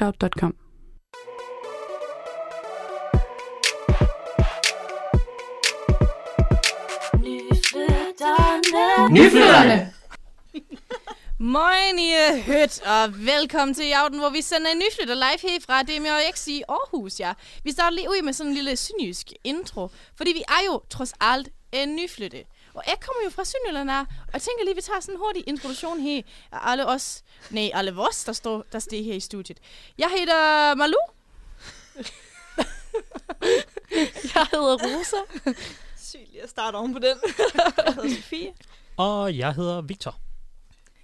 soundcloud.com. Nyflytterne! Moin, I er hørt, og velkommen til Jauden, hvor vi sender en nyflytter live herfra DMX i Aarhus, ja. Vi starter lige ud med sådan en lille synjysk intro, fordi vi er jo trods alt en nyflytte. Og jeg kommer jo fra Sønderjylland og jeg tænker lige, vi tager sådan en hurtig introduktion her af alle os, nej, alle os, der står, der står her i studiet. Jeg hedder Malu. jeg hedder Rosa. Sygt lige at starte oven på den. Jeg hedder Sofie. Og jeg hedder Victor.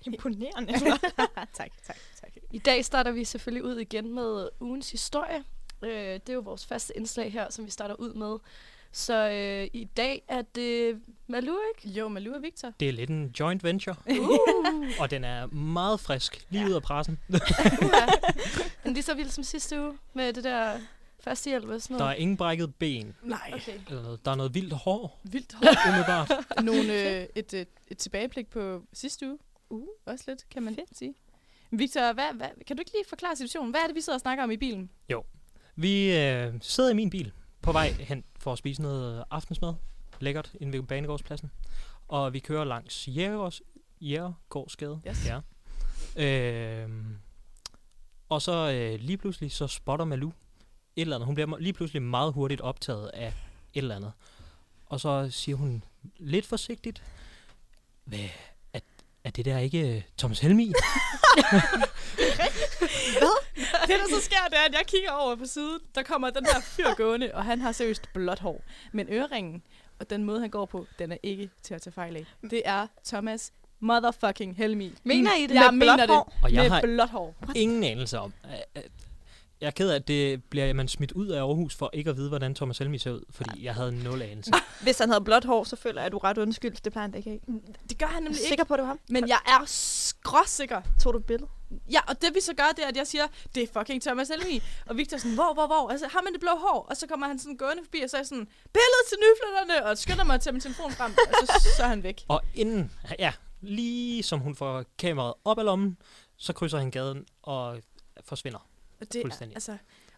Imponerende. tak, tak, tak. I dag starter vi selvfølgelig ud igen med ugens historie. Øh, det er jo vores faste indslag her, som vi starter ud med. Så øh, i dag er det Malu, ikke? Jo, Malu og Victor. Det er lidt en joint venture, Uh, og den er meget frisk, lige Ja. ud af pressen. uha. Men lige så vildt som sidste uge med det der førstehjælp og sådan Der er noget. ingen brækket ben, Nej. Okay. eller noget. Der er noget vildt hår, Vildt hårdt. umiddelbart. Nogle, øh, et, et, et tilbageblik på sidste uge. Uh. Også lidt, kan man Fedt. sige. Victor, hvad, hvad, kan du ikke lige forklare situationen? Hvad er det, vi sidder og snakker om i bilen? Vi øh, sidder i min bil på vej hen for at spise noget aftensmad. Lækkert inde ved Banegårdspladsen. Og vi kører langs Jægers, Jægergårdsgade. Yes. Ja. Øh, og så øh, lige pludselig, så spotter Malou et eller andet. Hun bliver lige pludselig meget hurtigt optaget af et eller andet. Og så siger hun lidt forsigtigt, Hvad, er, er det der ikke øh, Thomas Helmi? Det, der så sker, det er, at jeg kigger over på siden. Der kommer den her fyr gående, og han har seriøst blåt hår. Men øreringen, og den måde, han går på, den er ikke til at tage fejl af. Det er Thomas motherfucking Helmi. Mener I det? Jeg Med mener det. hår? Og jeg med har blåt hår. ingen anelse om. Jeg er ked af, at det bliver man smidt ud af Aarhus for ikke at vide, hvordan Thomas Helmi ser ud, fordi jeg havde nul anelse. Hvis han havde blåt hår, så føler jeg, at du er ret undskyld. Det plejer han da ikke have. Det gør han nemlig ikke. sikker på, at det var ham? Men jeg er skråsikker. Tog du et billede? Ja, og det vi så gør, det er, at jeg siger, det er fucking Thomas Helmi. Og Victor er sådan, hvor, hvor, hvor? Altså, har man det blå hår? Og så kommer han sådan gående forbi, og så er jeg sådan, billedet til nyflytterne, og skynder mig at tage min telefon frem, og så, så er han væk. Og inden, ja, lige som hun får kameraet op af lommen, så krydser han gaden og forsvinder. Og det er, Fuldstændig. altså,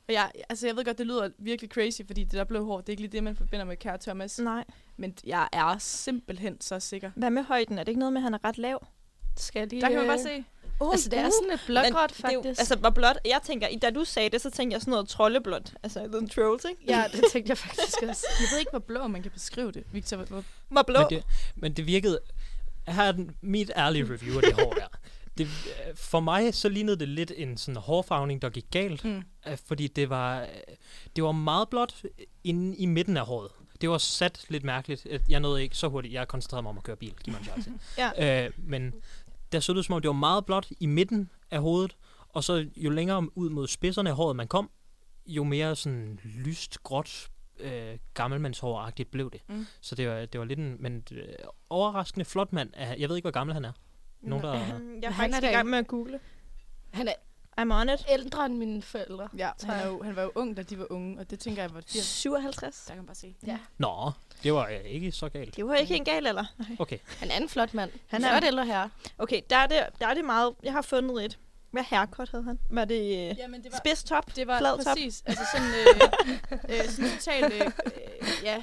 og jeg, altså, jeg ved godt, det lyder virkelig crazy, fordi det der blå hår, det er ikke lige det, man forbinder med kære Thomas. Nej. Men jeg er simpelthen så sikker. Hvad med højden? Er det ikke noget med, at han er ret lav? Skal jeg lige, Der kan man øh, bare se. Oh, Altså, det er sådan et blågråt, det faktisk. altså, hvor blåt. Jeg tænker, da du sagde det, så tænkte jeg sådan noget troldeblåt. Altså, den trolls, ikke? ja, det tænkte jeg faktisk også. Jeg ved ikke, hvor blå man kan beskrive det. Victor, hvor, hvor Hvor blå. Men det, men det virkede... Her er den, mit ærlige review af det hår der. Det, for mig så lignede det lidt en sådan hårfarvning, der gik galt. mm. øh, Fordi det var, øh, det var meget blåt inde i midten af håret. Det var sat lidt mærkeligt. Øh, Jeg nåede ikke så hurtigt. Jeg koncentrerede mig om at køre bil. Giv mig en chance. Ja. øh, men der så det som om, det var meget blåt i midten af hovedet. Og så jo længere ud mod spidserne af håret man kom, jo mere sådan lyst, gråt, øh, gammelmandshåragtigt blev det. Mm. Så det var, det var lidt en men, øh, overraskende flot mand. Jeg ved ikke, hvor gammel han er. Nogen, der... Jeg er Han er faktisk da i gang med at google. Han er I'm on it. ældre end mine forældre. Ja, han, er jo, han var jo ung, da de var unge, og det tænker jeg var 80. 57. Der kan man bare se. Ja. Nå, det var øh, ikke så galt. Det var ikke en gal alder. Okay. Han er en flot mand. Han er- er et ældre herre. Okay, der er, det, der er det meget... Jeg har fundet et. Hvad haircut havde han? Var det øh, Jamen, det var, spids top? det var flad top? præcis. Altså sådan, øh, øh, sådan totalt, øh, øh, ja,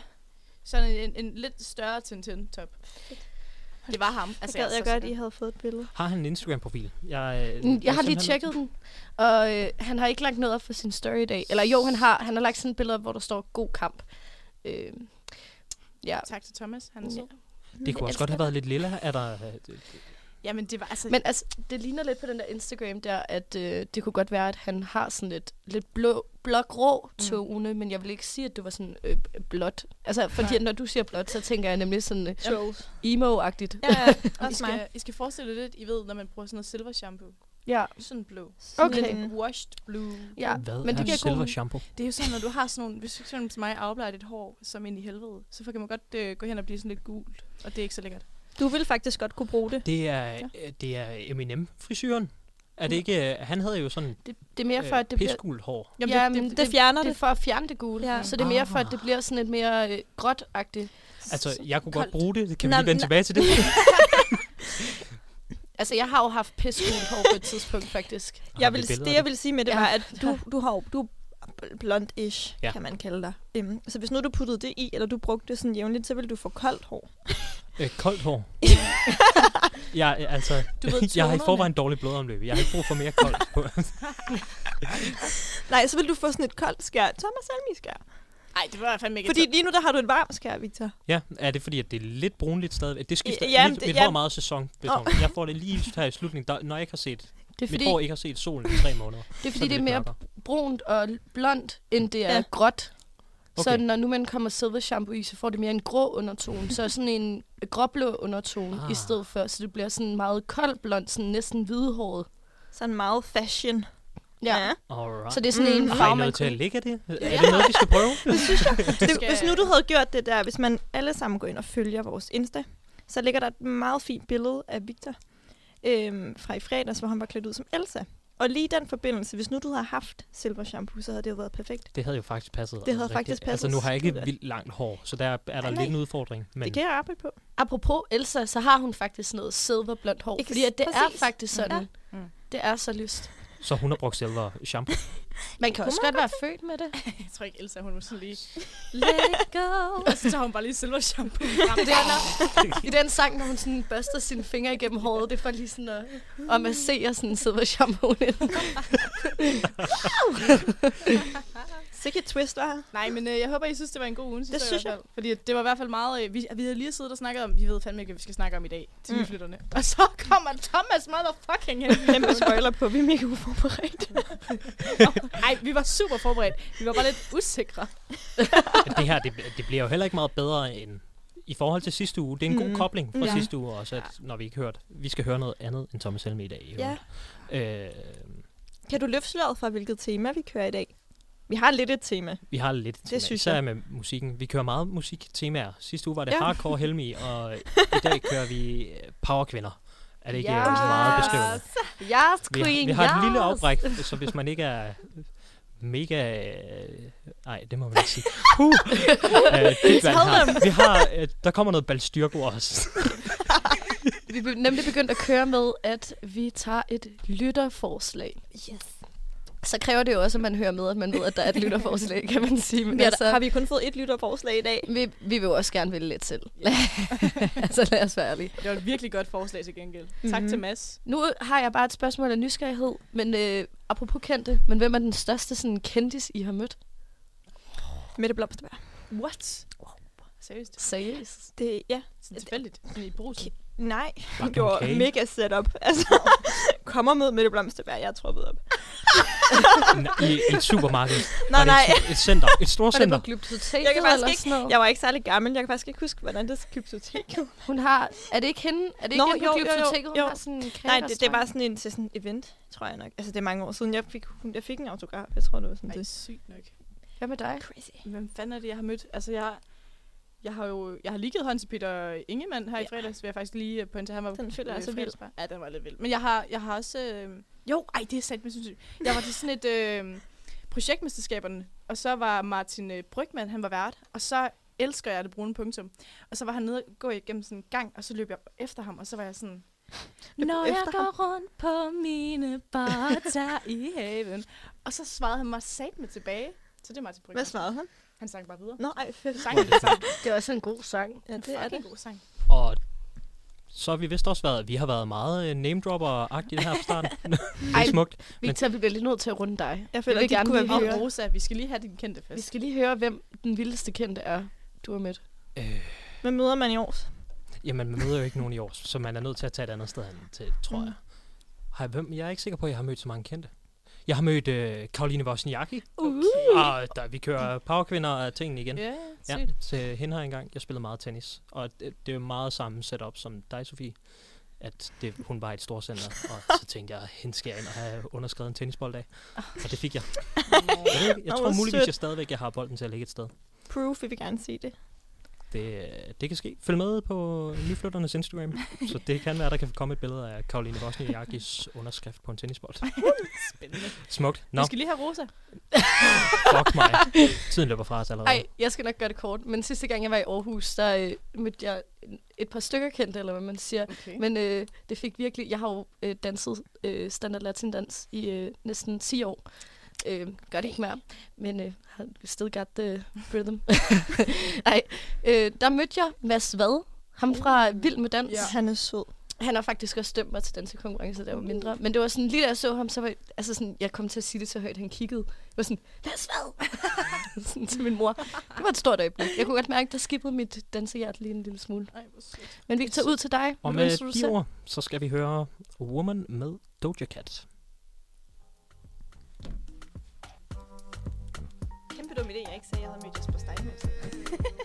sådan en, en lidt større Tintin-top. Det var ham. Altså, jeg gad jeg godt. I havde fået et billede. Har han en Instagram-profil? Jeg, øh, Mm, Jeg har lige tjekket den, og øh, han har ikke lagt noget op for sin story i dag. Eller jo, han har, han har lagt sådan et billede op, hvor der står god kamp. Øh, ja. Tak til Thomas. Han er ja. Det kunne også godt have været lidt lilla. Er der, øh, Jamen, det var altså... Men altså, det ligner lidt på den der Instagram der, at øh, det kunne godt være, at han har sådan lidt, lidt blå, blå-grå tone, mm. men jeg vil ikke sige, at det var sådan øh, blåt. Altså, fordi Nej. når du siger blåt, så tænker jeg nemlig sådan øh, emo-agtigt. Ja, ja, I også mig. skal, I skal forestille jer lidt, I ved, når man bruger sådan noget silver shampoo. Ja, Sådan blå. Okay. Lidt washed blue. ja. hvad men det er giver silver shampoo? Det er jo sådan, når du har sådan nogle, hvis for eksempel som mig afbleger dit hår som ind i helvede, så kan man godt øh, gå hen og blive sådan lidt gult, og det er ikke så lækkert. Du vil faktisk godt kunne bruge det. Det er, øh, det er Eminem-frisyren. Er det ikke... øh, Han havde jo sådan Det, det er mere for, at det bliver... hår. Jamen, ja, det- men det- Det fjerner det er det. for at fjerne det gule. Ja. Ja. Så det er mere for, at Ah. det bliver sådan lidt mere øh, gråt-agtigt. Altså, jeg kunne koldt. godt bruge det. Kan vi lige vende tilbage til det? Altså, jeg har jo haft pissegult hår på et tidspunkt, faktisk. Jeg vi vil, det, jeg vil sige med det, Ja. var, at du, du har du blond-ish, Ja. kan man kalde dig. Um, så hvis nu du puttede det i, eller du brugte det sådan jævnligt, så ville du få koldt hår. Øh, koldt hår. jeg, øh, altså, Du ved, jeg har i forvejen dårlig blodomløb. Jeg har ikke brug for mere koldt på. Nej, så vil du få sådan et koldt skær. Thomas Helmi skær. Nej, det var fandme ikke Fordi lige nu, der har du et varmt skær, Victor. ja, er det fordi, at det er lidt brunligt stadigvæk? Det skifter. Ja, Ja, mit, det- mit ja. hår er meget sæson. Jeg får det lige her i slutningen, der, når jeg ikke har set, Det er mit fordi, hår ikke har set solen i tre måneder. det er, fordi det er mere mørkere. brunt og blondt, end det er Ja. ja. gråt. Okay. Så Okay. når nu man kommer silver shampoo i, så får det mere en grå undertone. så sådan en gråblå undertone ah. i stedet for. Så det bliver sådan meget kold blond, sådan næsten hvidhåret. Sådan meget fashion. Ja. Alright. Så det er sådan mm. en har I farve, man noget til at ligge det? Er det noget, vi skal prøve? Det, skal- hvis nu du havde gjort det der, hvis man alle sammen går ind og følger vores Insta, så ligger der et meget fint billede af Victor øhm, fra i fredags, hvor han var klædt ud som Elsa. Og lige i den forbindelse, hvis nu du havde haft silver shampoo, så havde det jo været perfekt. Det havde jo faktisk passet. Det havde rigtig- faktisk passet Altså, nu har jeg ikke vildt langt hår, så der er der Nej, lidt en udfordring. Men Det kan jeg arbejde på. Apropos Elsa, så har hun faktisk noget silverblondt hår. Ikke Fordi at det præcis. er faktisk sådan. Ja. Ja. Mm. Det er så lyst. så hun har brugt silver shampoo. Man kan også godt være født med det. Jeg tror ikke, Elsa, hun var sådan lige... Let go. Og så tager hun bare lige silver shampoo frem. Det er, når, I den sang, når hun sådan børster sine fingre igennem håret, det er for lige sådan at, at massere sådan silver shampoo ind. Sikke et twist, var Nej, men øh, jeg håber, I synes, det var en god uge. Det synes jeg. Fordi det var i hvert fald meget... Øh, vi, vi havde lige siddet og snakket om, vi ved fandme ikke, hvad vi skal snakke om i dag til Mm. mm. nyflytterne. Og så kommer Thomas motherfucking hen. Kæmpe spoiler på, vi er mega uforberedt. Nej, vi var super forberedt. Vi var bare lidt usikre. det her, det, det bliver jo heller ikke meget bedre end i forhold til sidste uge. Det er en god Mhm. kobling fra Ja. sidste uge også, at når vi ikke hørt. Vi skal høre noget andet end Thomas Helme i dag. i Ja. øvrigt. Øh, Kan du løfte sløret for, hvilket tema vi kører i dag? Vi har lidt et tema. vi har lidt Det tema, synes især jeg. med musikken. Vi kører meget musiktemaer. Sidste uge var det Ja. hardcore Helmi, og i dag kører vi øh, powerkvinder. Er det ikke yes. meget beskrivende? Yes, Vi har, queen, vi har et yes. lille afbræk, så hvis man ikke er mega... øh, Nej, det må man ikke sige. Puh. øh, vand her. Vi har, øh, der kommer noget balstyrko også. Vi er nemlig begyndt at køre med, at vi tager et lytterforslag. Yes. Så kræver det jo også, at man hører med, at man ved, at der er et lytterforslag, kan man sige. Men Ja, altså, har vi kun fået et lytterforslag i dag? vi, vi vil også gerne vælge lidt selv. altså lad os være ærlige. Det var et virkelig godt forslag til gengæld. Mm-hmm. Mhm. Tak til Mads. Nu har jeg bare et spørgsmål af nysgerrighed, men øh, apropos kendte, men hvem er den største sådan, kendis, I har mødt? Mette Blomsterberg. What? Seriøst? Seriøst? Det, ja. Sådan tilfældigt. Sådan i brusen. Nej, hun gjorde okay. mega setup. Altså, kommer med Mette Blomsterberg, jeg er troppet op. I, I et supermarked. Nej, Var det nej. Et, et center. Et stort Var det på center. Jeg kan faktisk eller ikke- sådan noget? Jeg var ikke særlig gammel. Jeg kan faktisk ikke huske, hvordan det glyptoteket. Hun har... Er det ikke hende? Er det ikke Nå, hende jo, på jo, jo, Glyptoteket? Hun jo. har sådan en Nej, det, det var sådan en til sådan en event, tror jeg nok. Altså, det er mange år siden. Jeg fik, jeg fik en autograf. Jeg tror, det var sådan Ej, det. sygt nok. Hvad med dig? Crazy. Hvem fanden er det, jeg har mødt? Altså, jeg, jeg har jo jeg har lige givet hånd til Peter Ingemann her ja. i fredags, vil jeg faktisk lige øh, pointere. Han var Den føler jeg så vild. Ja, den var lidt vild. Men jeg har, jeg har også... Øh, jo, ej, det er sandt, men synes jeg. Jeg var til sådan et øh, projektmesterskaberne, og så var Martin øh, Brygman, han var vært, og så elsker jeg det brune punktum. Og så var han nede og gå igennem sådan en gang, og så løb jeg efter ham, og så var jeg sådan... Når jeg går rundt på mine barter i haven. Og så svarede han mig sat med tilbage. Så det er Martin Brygman. Hvad svarede han? Han sang bare videre. Nå, ej, fedt. Sang lidt. Det er også en god sang. Ja, det er det. god sang. Og så har vi vist også været, vi har været meget øh, name-dropper-agtige her fra starten. det er Ej, smukt. Victor, vi bliver lige nødt til at runde dig. Jeg føler, vil det gerne kunne lige være høre. Rosa, vi skal lige have din kendte Vi fest. skal lige høre, hvem den vildeste kendte er, du har mødt. Øh, Hvad møder man i år? jamen, man møder jo ikke nogen i år, så man er nødt til at tage et andet sted hen til, tror Mm. jeg. Har jeg, hvem? jeg er ikke sikker på, at jeg har mødt så mange kendte. Jeg har mødt øh, Karoline Wozniacki, Okay. og der, vi kører powerkvinder af tingene igen. Ja, Ja, sygt. til hende her engang. Jeg spillede meget tennis, og det, det er meget samme setup som dig, Sofie. At det, hun var i et stort center, og så tænkte jeg, hende skal jeg ind og have underskrevet en tennisbold af. Og det fik jeg. Jeg, ved, jeg tror muligvis, jeg stadigvæk jeg har bolden til at ligge et sted. Proof, vi vil gerne se det. Det, det kan ske. Følg med på nyflytternes Instagram, så det kan være, der kan komme et billede af Karoline Wozniakis underskrift på en tennisbold. Spændende. Smukt. Nå, Vi skal lige have Rosa. fuck mig. Tiden løber fra os allerede. Ej, jeg skal nok gøre det kort. Men sidste gang, jeg var i Aarhus, der øh, mødte jeg et par stykker kendte, eller hvad man siger. Okay. Men øh, det fik virkelig... Jeg har jo øh, danset øh, standard latin dans i øh, næsten 10 år. Øh, gør det ikke mere, men øh, har still got the rhythm. Ej, øh, der mødte jeg Mads Vad, ham fra Vild med Dans. Ja. Han er sød. Han har faktisk også dømt mig til dansekonkurrence, da jeg var mindre. Men det var sådan, lige da jeg så ham, så var jeg, altså sådan, jeg kom til at sige det så højt, han kiggede. Jeg var sådan, Mads Vad! sådan til min mor. Det var et stort øjeblik. Jeg kunne godt mærke, der skippede mit dansehjert lige en lille smule. Ej. Men vi tager ud til dig. Og med de ord, så skal vi høre Woman med Doja Cat. Dum idé, jeg ikke sagde, at jeg havde mødt Jesper Steinmetz.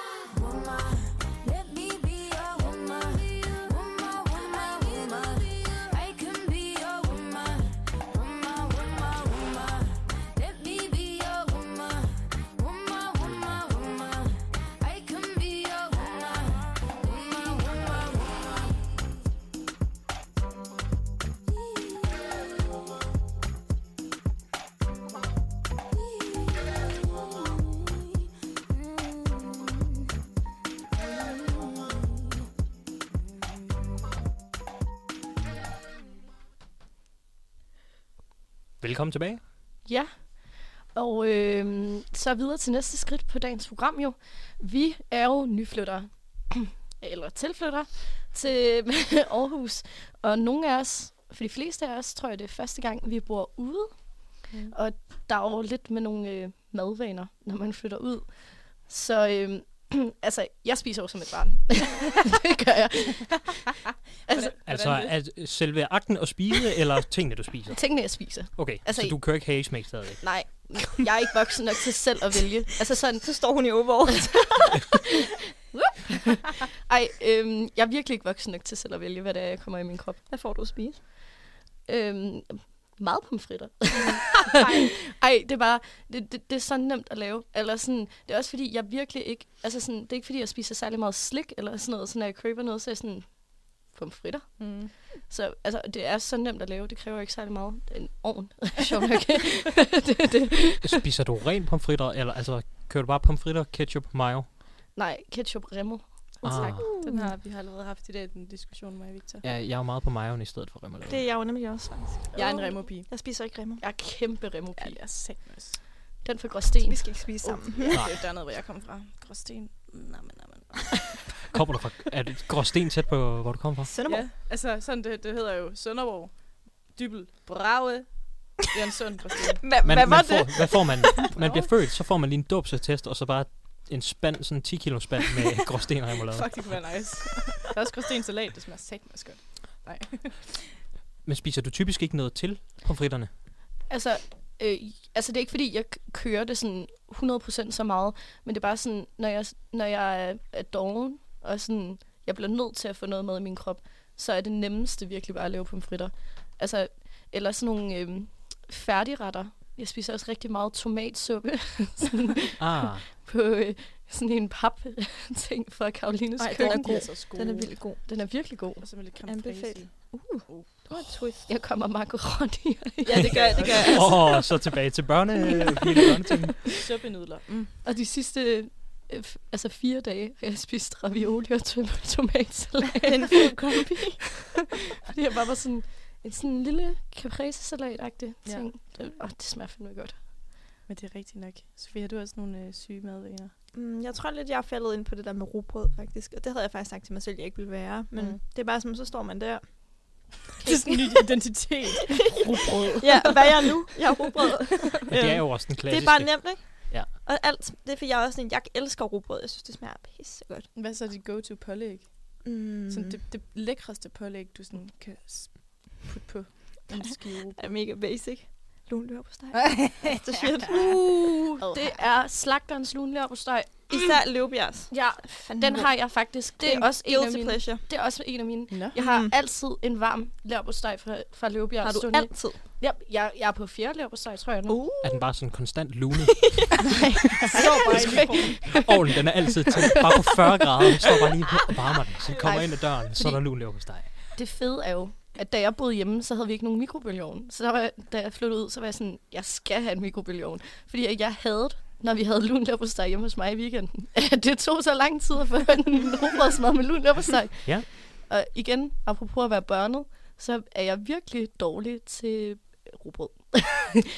Velkommen tilbage. Ja, og øh, så videre til næste skridt på dagens program jo. Vi er jo nyflyttere, eller tilflyttere, til Aarhus. Og nogle af os, for de fleste af os, tror jeg, det er første gang, vi bor ude. Mm. Og der er jo lidt med nogle øh, madvaner, når man flytter ud. Så øh, altså, jeg spiser jo som et barn. det gør jeg. altså, Altså, at selve akten at spise, eller tingene, du spiser? tingene, jeg spiser. Okay, Altså, altså, så du kører ikke hagesmæk stadig? Nej, jeg er ikke voksen nok til selv at vælge. Altså sådan, Så står hun i overall. ej, øhm, jeg er virkelig ikke voksen nok til selv at vælge, hvad det er, jeg kommer i min krop. Hvad får du at spise? Øhm, meget pomfritter. ej, det er bare, det, det, det er så nemt at lave. Eller sådan, det er også fordi, jeg virkelig ikke, altså sådan, det er ikke fordi, jeg spiser særlig meget slik, eller sådan noget, så når jeg køber noget, så er jeg sådan, pomfritter. Mm. Så altså, det er så nemt at lave, det kræver ikke særlig meget. Det er en ovn, sjovt nok. det, det. Spiser du ren pomfritter, eller altså, kører du bare pomfritter, ketchup, mayo? Nej, ketchup remo. Ah. Tak. Den har vi har allerede haft i dag, den diskussion med Victor. Ja, jeg er jo meget på majoen i stedet for remoulade. Det er jeg jo nemlig også, faktisk. Jeg er en remo-pige. Jeg spiser ikke remo. Jeg er kæmpe remo Ja, det er satmes. Den for Gråsten. Vi skal ikke spise sammen. Ja, det er dernede, hvor jeg kommer fra. Gråsten. Nå, men, nå, men. Kommer du fra... Er det Gråsten tæt på, hvor du kommer fra? Sønderborg. Ja, altså sådan, det, det hedder jo Sønderborg. Dybel. Brave. Det er en sund Gråsten. Hvad, Man, hvad var man det? får, hvad får man? Man bliver født, så får man lige en dåbsattest, og så bare en spand, sådan en 10 kilo spand med gråsten og remoulade. Fuck, det kunne være nice. Der er også Gråsten salat, det smager satmes godt. Nej. Men spiser du typisk ikke noget til pomfritterne? Altså, øh, altså det er ikke fordi, jeg kører det sådan 100% så meget, men det er bare sådan, når jeg, når jeg er, er doven, og sådan, jeg bliver nødt til at få noget med i min krop, så er det nemmeste virkelig bare at lave pomfritter. Altså, eller sådan nogle øh, færdigretter. Jeg spiser også rigtig meget tomatsuppe sådan Ah, på øh, sådan en pap ting fra Karolines Ej, den køkken. er god. så god. Den er vildt god. Den er virkelig god. Og så med lidt Anbefale. i. Uh, det var et twist. Jeg kommer macaroni. Ja, det gør jeg, det gør jeg. Åh, oh, så tilbage til børne, hele børnetingen. Suppenudler. Mm. Og de sidste øh, altså fire dage har jeg spist ravioli og tom- tomatsalat. En fed kombi. Fordi jeg bare var sådan en sådan lille caprese-salat-agtig Ja. ting. Det, åh, det smager fandme godt. Men det er rigtigt nok. Sofie, har du også nogle øh, syge madvaner? Mm, jeg tror lidt, jeg er faldet ind på det der med rugbrød, faktisk. Og det havde jeg faktisk sagt til mig selv, jeg ikke ville være. Men Mm. det er bare som, så står man der. Det er sådan en ny identitet. Rugbrød. Ja, hvad er jeg nu? Jeg er rugbrød. Men det er jo også den det klassiske. er bare nemt, ikke? Ja. Og alt, det er for jeg er også sådan, jeg elsker rugbrød. Jeg synes, det smager pissegodt. Hvad så er dit go-to pålæg? Mm. Sådan det, det lækreste pålæg, du sådan kan putte på en skive. er mega basic. Lun løber på steg. Det er shit. Uh, det er slagterens lunlever på steg. Især løvbjergs. Ja, den har jeg faktisk. Det er, også en af mine. pleasure. Det er også en af mine. Nå. Jeg har Mm. altid en varm leverpostej fra, fra Løvbjerg. Har du stående. altid? Ja, jeg, jeg er på fjerde leverpostej, tror jeg nu. Uh. Er den bare sådan konstant lunet? står bare i formen. Ovnen, den er altid til bare på 40 grader. Den står bare lige og varmer den. Så kommer Ej, ind ad døren, så er der lun steg. Det fede er jo, at da jeg boede hjemme, så havde vi ikke nogen mikrobølgeovn. Så der var, da jeg flyttede ud, så var jeg sådan, jeg skal have en mikrobølgeovn. Fordi jeg havde når vi havde lun leverpostej hjemme hos mig i weekenden. det tog så lang tid at få en rugbrødsmad med lun leverpostej. Ja. Og igen, apropos at være børnet, så er jeg virkelig dårlig til rugbrød.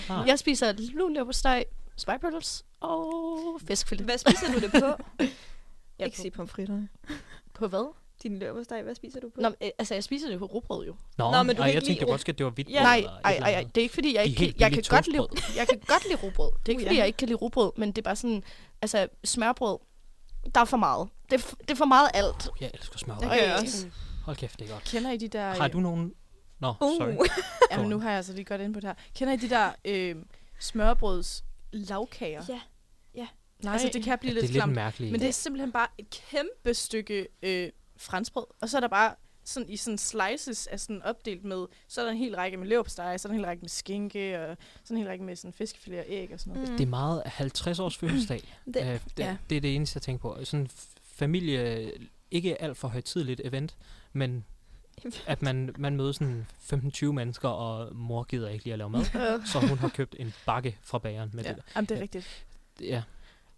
Ah. Jeg spiser lun leverpostej, spejpølse og fiskfilet. Hvad spiser du det på? Jeg ikke på- sige pomfritterne. På hvad? Din løbersteg, hvad spiser du på? Nå, men, øh, altså, jeg spiser det på rugbrød jo. Nå, Nå, men du ej, jeg tænkte godt, at det var hvidt. Ja. Nej, ej, ej, ej, det er ikke fordi, jeg ikke jeg kan godt lide, jeg kan godt lide rugbrød. Det er ikke Uh, fordi, ja. jeg ikke kan lide rugbrød, men det er bare sådan, altså smørbrød, der er for meget. Det er, det er for meget alt. Jeg elsker smør. Det jeg også. Hold kæft, det er godt. Kender I de der... Har du nogen... Nå, Uh. sorry. Ja, men nu har jeg altså lige godt ind på det her. Kender I de der øh, smørbrøds lavkager? Ja. Ja. Nej. Altså, det kan blive det er lidt lidt klamt. mærkeligt. Men det er simpelthen bare et kæmpe stykke øh, franskbrød. Og så er der bare sådan i sådan slices er sådan opdelt med, så er der en hel række med leverpostej, så er der en hel række med skinke, og sådan en hel række med sådan fiskefilet og æg og sådan noget. Mm. Det er meget 50 års fødselsdag. Det, Øh, det, ja. det er det eneste, jeg tænker på. Sådan familie, ikke alt for højtidligt event, men at man, man møder sådan 15-20 mennesker, og mor gider ikke lige at lave mad. så hun har købt en bakke fra bageren med Ja. det. Jamen, det er Ja. rigtigt. Ja,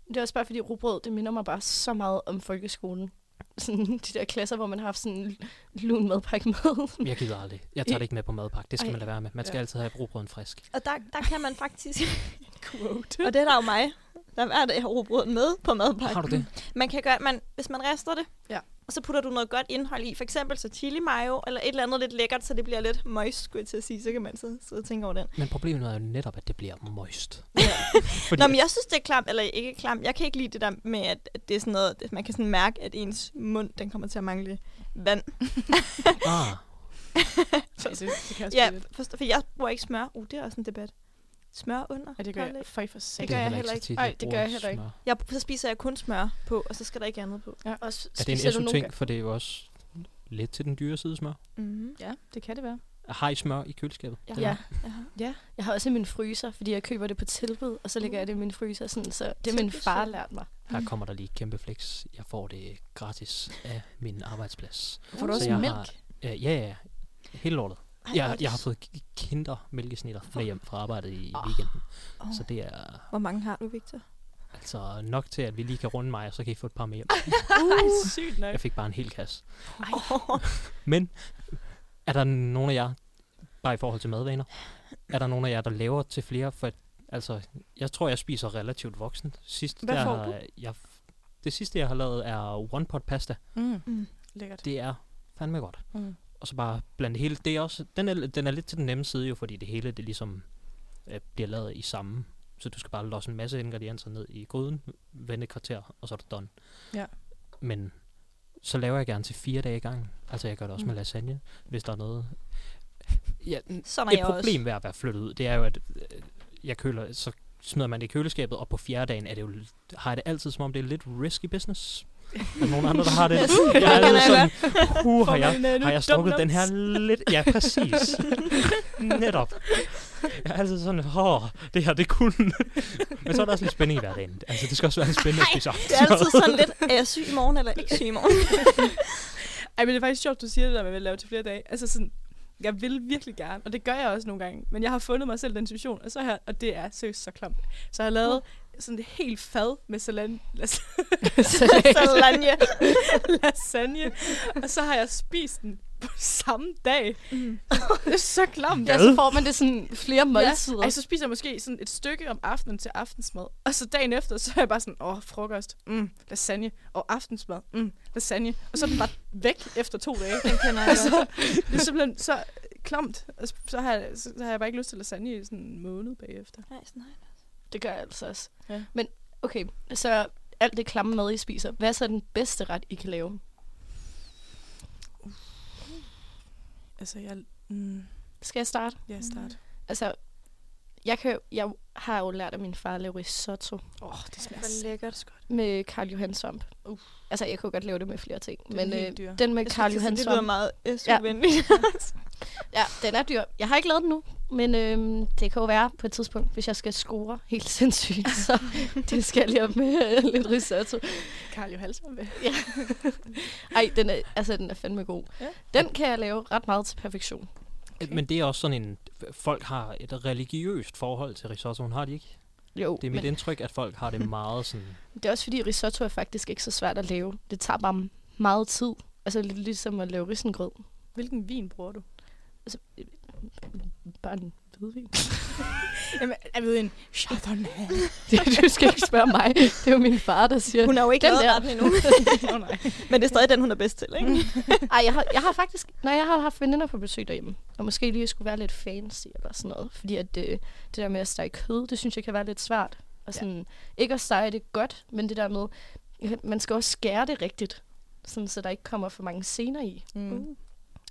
Det er også bare fordi rugbrød, det minder mig bare så meget om folkeskolen. Sådan de der klasser, hvor man har haft sådan lun madpakke med. jeg gider aldrig. Jeg tager det ikke med på madpakke. Det skal Ej. man lade være med. Man skal Ja. altid have rugbrøden frisk. Og der, der kan man faktisk... Quote. og det er der jo mig, der hver dag har rugbrød med på madpakken. Har du det? Man kan gøre, man, hvis man rester det, Ja. Og så putter du noget godt indhold i, for eksempel så chili mayo, eller et eller andet lidt lækkert, så det bliver lidt moist, skulle jeg til at sige, så kan man så sidde og tænke over den. Men problemet er jo netop, at det bliver moist. Ja. Fordi Nå, men jeg synes, det er klamt, eller ikke klamt. Jeg kan ikke lide det der med, at, at det er sådan noget, at man kan sådan mærke, at ens mund, den kommer til at mangle vand. ah, Så det, det kan også Ja, for, for jeg bruger ikke smør. Uh, det er også en debat. Smør under? Ja, det gør jeg. Føj for Det gør jeg heller ikke. tit, Ej, det gør jeg heller ikke. Jeg, så spiser jeg kun smør på, og så skal der ikke andet på. Også, Er det en SU-ting, for det er jo også lidt til den dyre side smør. Mm-hmm. Ja, det kan det være. Har I smør i køleskabet? Ja. Ja. ja. Jeg har også i min fryser, fordi jeg køber det på tilbud, og så lægger jeg det i min fryser, sådan, så det er min far lært mig. Her kommer der lige et kæmpe flex. Jeg får det gratis af min arbejdsplads. Får du Så også mælk? Har, ja, ja, ja. Hele lortet. Ej, Jeg, jeg har fået kinder mælkesnitter med hjem fra arbejdet i Åh. weekenden. Åh. Så det er... Hvor mange har du, Victor? Altså nok til, at vi lige kan runde mig, og så kan I få et par med hjem. Ej, sygt nok. Jeg fik bare en hel kasse. Men er der nogen af jer, bare i forhold til madvaner, er der nogen af jer, der laver til flere? For at, altså, jeg tror, jeg spiser relativt voksen. Sidst, Hvad der, får har du? Jeg, det sidste, jeg har lavet, er one pot pasta. Mm. Mm. Lækkert. Det er fandme godt. Mm. Og så bare blande det hele. Det er også, den, er, den er lidt til den nemme side jo, fordi det hele det ligesom øh, bliver lavet i samme. Så du skal bare losse en masse ingredienser ned i gryden, vende et kvarter, og så er det done. Ja. Men så laver jeg gerne til fire dage i gang. Altså jeg gør det også Mm. med lasagne, hvis der er noget. Ja, Sådan et problem ved at være flyttet ud, det er jo, at øh, jeg køler, så smider man det i køleskabet, og på fjerde dagen er det jo, har jeg det altid som om, det er lidt risky business. Er der nogen andre, der har det? Jeg er sådan, uh, har jeg, har jeg strukket den her lidt? Ja, præcis. Netop. Jeg er altid sådan, åh, det her, det kunne. Men så er der også lidt spænding i hverdagen. Altså, det skal også være lidt spændende at spise Det er altid sådan lidt, er jeg syg i morgen, eller ikke syg i morgen? Ej, men det er faktisk sjovt, du siger det der med at lave til flere dage. Altså sådan, jeg vil virkelig gerne, og det gør jeg også nogle gange. Men jeg har fundet mig selv den situation, og så her, og det er seriøst så klamt. Så jeg har lavet sådan et helt fad med salan, las, Salagne. lasagne, og så har jeg spist den på samme dag. Mm. Det er så klamt. Ja, så får man det sådan flere måltider. Ja. Ej, så spiser jeg måske sådan et stykke om aftenen til aftensmad. Og så dagen efter, så er jeg bare sådan, åh, frokost, mm, lasagne, og aftensmad, mm, lasagne. Og så er den bare væk efter to dage. Den kender jeg altså, det er simpelthen så klamt. Og så- Så har, jeg, så, så har jeg bare ikke lyst til lasagne i sådan en måned bagefter. Nej, sådan jeg det. Gør jeg altså også. Ja. Men okay, så alt det klamme mad, I spiser. Hvad er så den bedste ret, I kan lave? Altså, jeg... Mm, Skal jeg starte? jeg start. Altså, jeg, kan, jo- jeg har jo lært af min far at lave risotto Åh, oh, det smager Hvor lækkert. med Karl Johan svamp. Uh. Altså, jeg kunne godt lave det med flere ting. Er Men øh, den med Karl Johan det lyder svamp, meget Ja. SU-venligt. ja, den er dyr. Jeg har ikke lavet den nu, men øh, det kan jo være på et tidspunkt, hvis jeg skal score helt sindssygt. Så det skal jeg lige op med øh, lidt risotto. Karl Johansson med. Ej, den er, altså, den er fandme god. Ja. Den kan jeg lave ret meget til perfektion. Okay. Men det er også sådan en... Folk har et religiøst forhold til risottoen, har de ikke? Jo, Det er mit men indtryk, at folk har det meget sådan... det er også fordi, risotto er faktisk ikke så svært at lave. Det tager bare meget tid. Altså lidt ligesom at lave risengrød. Hvilken vin bruger du? Altså, øh, bare en hvidvin. Jamen, jeg ved en Chardonnay. Det- du skal ikke spørge mig. Det er jo min far, der siger Hun har jo ikke lavet der. retten endnu. Oh, nej. Men det er stadig den, hun er bedst til, ikke? Ej, jeg har, jeg har faktisk... Når jeg har haft veninder på besøg derhjemme, og måske lige skulle være lidt fancy eller sådan noget, fordi at det, det der med at stege kød, det synes jeg kan være lidt svært. Og sådan, ja. Ikke at stege det godt, men det der med, man skal også skære det rigtigt, sådan, så der ikke kommer for mange scener i. Mm.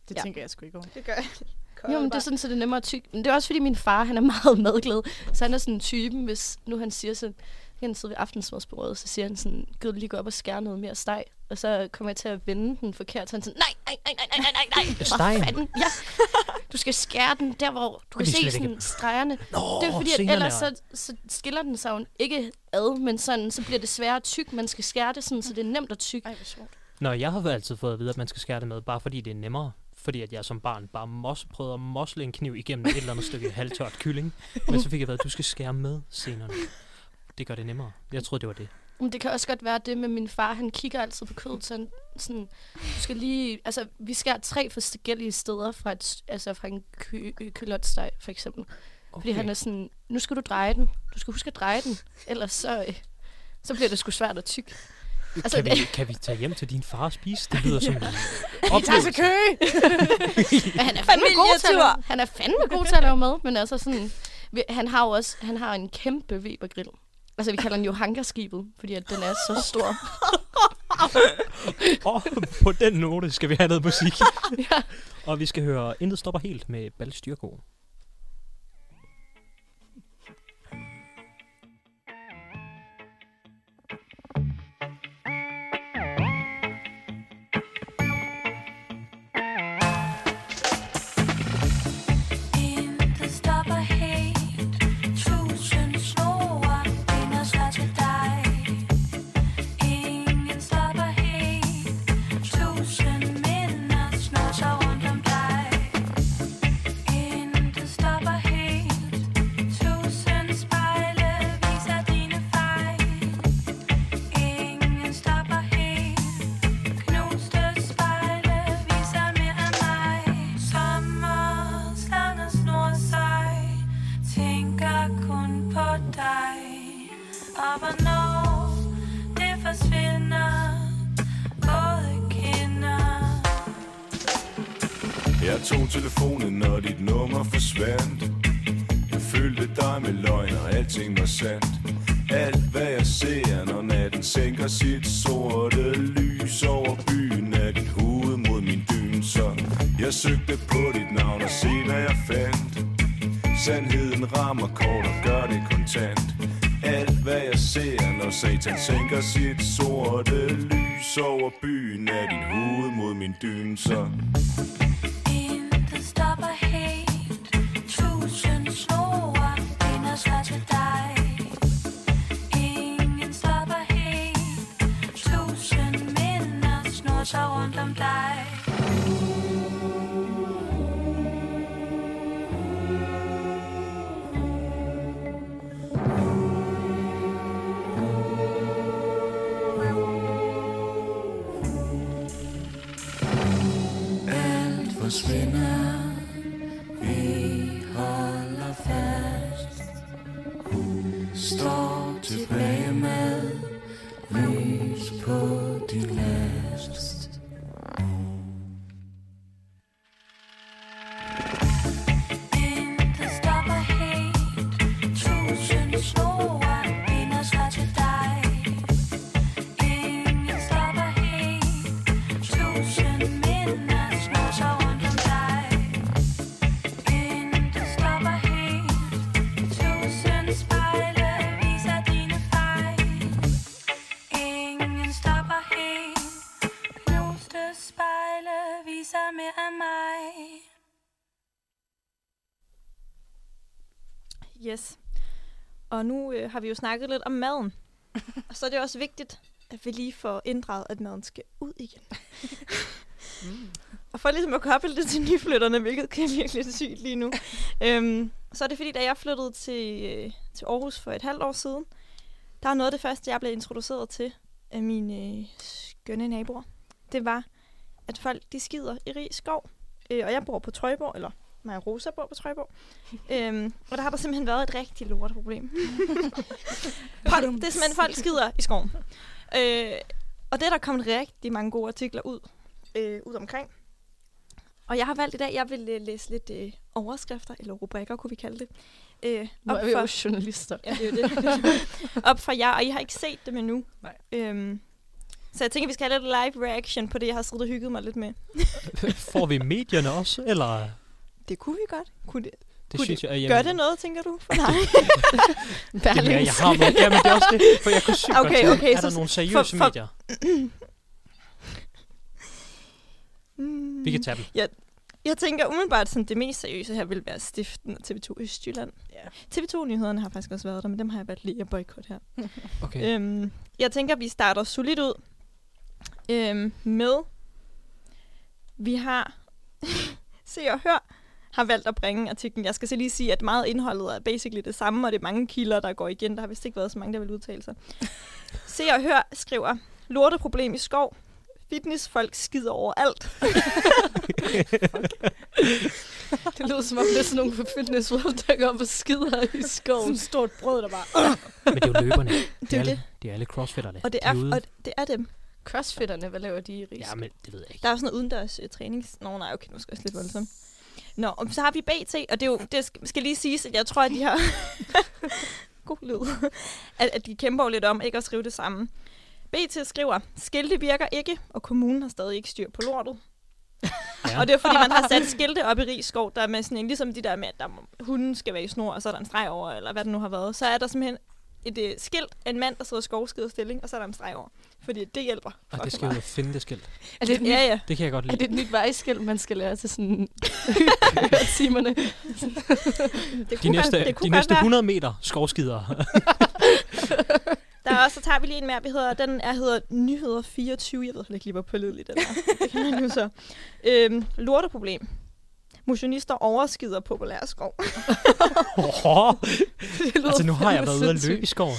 Det Ja. tænker jeg sgu ikke over. Det gør jeg. Jo, men det er sådan, så det er nemmere at tykke. Men det er også, fordi min far, han er meget madglad. Så han er sådan en typen, hvis nu han siger sådan, han sidde ved aftensmadsbordet, så siger han sådan, du lige gå op og skære noget mere steg? Og så kommer jeg til at vende den forkert, så han sådan, nej, nej, nej, nej, nej, nej, nej, Stegen? Hvad fanden? Ja, du skal skære den der, hvor du kan se sådan ikke- stregerne. Nå, Det er fordi, at ellers er- så, så skiller den sig jo ikke ad, men sådan, så bliver det sværere at tykke. Man skal skære det sådan, så det er nemt at tykke. Ej, hvor sjovt. Nå, jeg har altid fået at vide, at man skal skære det med, bare fordi det er nemmere. Fordi at jeg som barn bare mos, prøvede at mosle en kniv igennem et eller andet stykke halvtørt kylling. Men så fik jeg at du skal skære med scenerne. Det gør det nemmere. Jeg troede, det var det. Men det kan også godt være det med min far. Han kigger altid på kødet sådan, sådan du skal lige, altså vi skærer tre forskellige steder fra, et, altså fra en ky, øh, kølotsteg for eksempel. Okay. Fordi han er sådan, nu skal du dreje den. Du skal huske at dreje den. Ellers så, øh, så bliver det sgu svært at tykke. Altså, kan, vi, kan vi tage hjem til din far og spise? Det lyder som en Vi tager oplevelse. til kø! Men han er fandme god til at han er fandme god til at lave mad, men altså sådan, han har jo også, han har en kæmpe Weber-grill. Altså, vi kalder den jo hangarskibet, fordi at den er så stor. Og på den note skal vi have noget musik. ja. Og vi skal høre Intet stopper helt med Balstyrko. Intet Yes. Og nu øh, har vi jo snakket lidt om maden. og så er det også vigtigt, at vi lige får inddraget, at maden skal ud igen. Og for ligesom at koble det til nyflytterne, hvilket kan virke lidt sygt lige nu, øhm, så er det fordi, da jeg flyttede til, øh, til Aarhus for et halvt år siden, der var noget af det første, jeg blev introduceret til af mine øh, skønne naboer. Det var, at folk de skider i rig skov. Øh, og jeg bor på Trøjborg, eller Maja Rosa bor på Trøjborg. øhm, og der har der simpelthen været et rigtig lorteproblem. folk, det er simpelthen, folk skider i skoven. Øh, og det er der kommet rigtig mange gode artikler ud, øh, ud omkring. Og jeg har valgt i dag, jeg vil øh, læse lidt øh, overskrifter, eller rubrikker kunne vi kalde det. Øh, Nu op er vi jo for- journalister. Ja, det er jo det. Op fra jer, og I har ikke set dem endnu. Nej. Øhm, så jeg tænker, vi skal have lidt live reaction på det, jeg har siddet og hygget mig lidt med. Får vi medierne også, eller? Det kunne vi godt. Kunne det, Det Kunne synes jeg, at gør det noget, tænker du? For nej. Jamen, ja, jeg har nogle, jamen, det er også det, for jeg kunne sygt Okay, godt tænke, okay, er så der nogle for- seriøse for- medier? Mm, Vi kan tage dem. Jeg tænker umiddelbart, sådan det mest seriøse her vil være Stiften og TV2 Østjylland. Ja. TV2-nyhederne har faktisk også været der, men dem har jeg valgt lige at boykotte her. Okay. Øhm, jeg tænker, vi starter solidt ud øhm, med, vi har Se og Hør har valgt at bringe artiklen. Jeg skal så lige sige, at meget indholdet er basically det samme, og det er mange kilder, der går igen. Der har vist ikke været så mange, der vil udtale sig. Se og Hør skriver, lorteproblem i skov. Fitnessfolk skider over alt. Det lyder som om, det er sådan nogle på Fitness World, der går op og skider i Sådan skoven. et stort brød, der bare... Men det er jo løberne. Det er er, alle, det. det er alle crossfitterne. Og det De er, og det er dem. Crossfitterne, hvad laver de i ris? Ja, men det ved jeg ikke. Der er jo sådan noget udendørs uh, trænings... Nå, nej, okay, nu skal jeg også lidt voldsomt. Nå, og så har vi BT, og det, er jo, det skal- lige siges, at jeg tror, at de har... God lyd. at, at de kæmper lidt om ikke at skrive det samme. BT skriver, skilte virker ikke, og kommunen har stadig ikke styr på lortet. Ja. Og det er fordi, man har sat skilte op i Rigskov, der er med sådan en, ligesom de der med, at der hunden skal være i snor, og så er der en streg over, eller hvad det nu har været. Så er der simpelthen et uh, skilt af en mand, der sidder i skovskider stilling, og så er der en streg over. Fordi det hjælper. Og det skal jo finde det skilt. Er det nyt, Ja, ja. Det kan jeg godt er lide. det et nyt vejskilt, man skal lære til sådan timerne? Det De næste, det kunne de næste være. 100 meter skovskider. Der er også, så tager vi lige en mere, vi hedder, den er hedder Nyheder 24. Jeg ved ikke lige, hvor pålidelig den er. Det kan man jo så. Øhm, lorteproblem. Motionister overskider populær skov. oh, altså, nu har jeg været ude at løbe i skoven.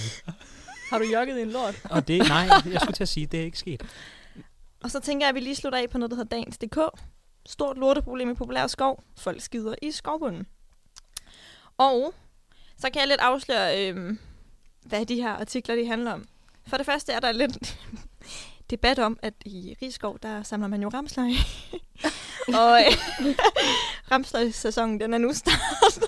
Har du jogget i en lort? Og det, nej, jeg skulle til at sige, det er ikke sket. Og så tænker jeg, at vi lige slutter af på noget, der hedder Dagens.dk. Stort lorteproblem i populær skov. Folk skider i skovbunden. Og så kan jeg lidt afsløre, øhm, hvad de her artikler de handler om. For det første er der lidt debat om, at i Rigskov, der samler man jo ramsløg. Og øh, Ramsløg-sæsonen, den er nu startet.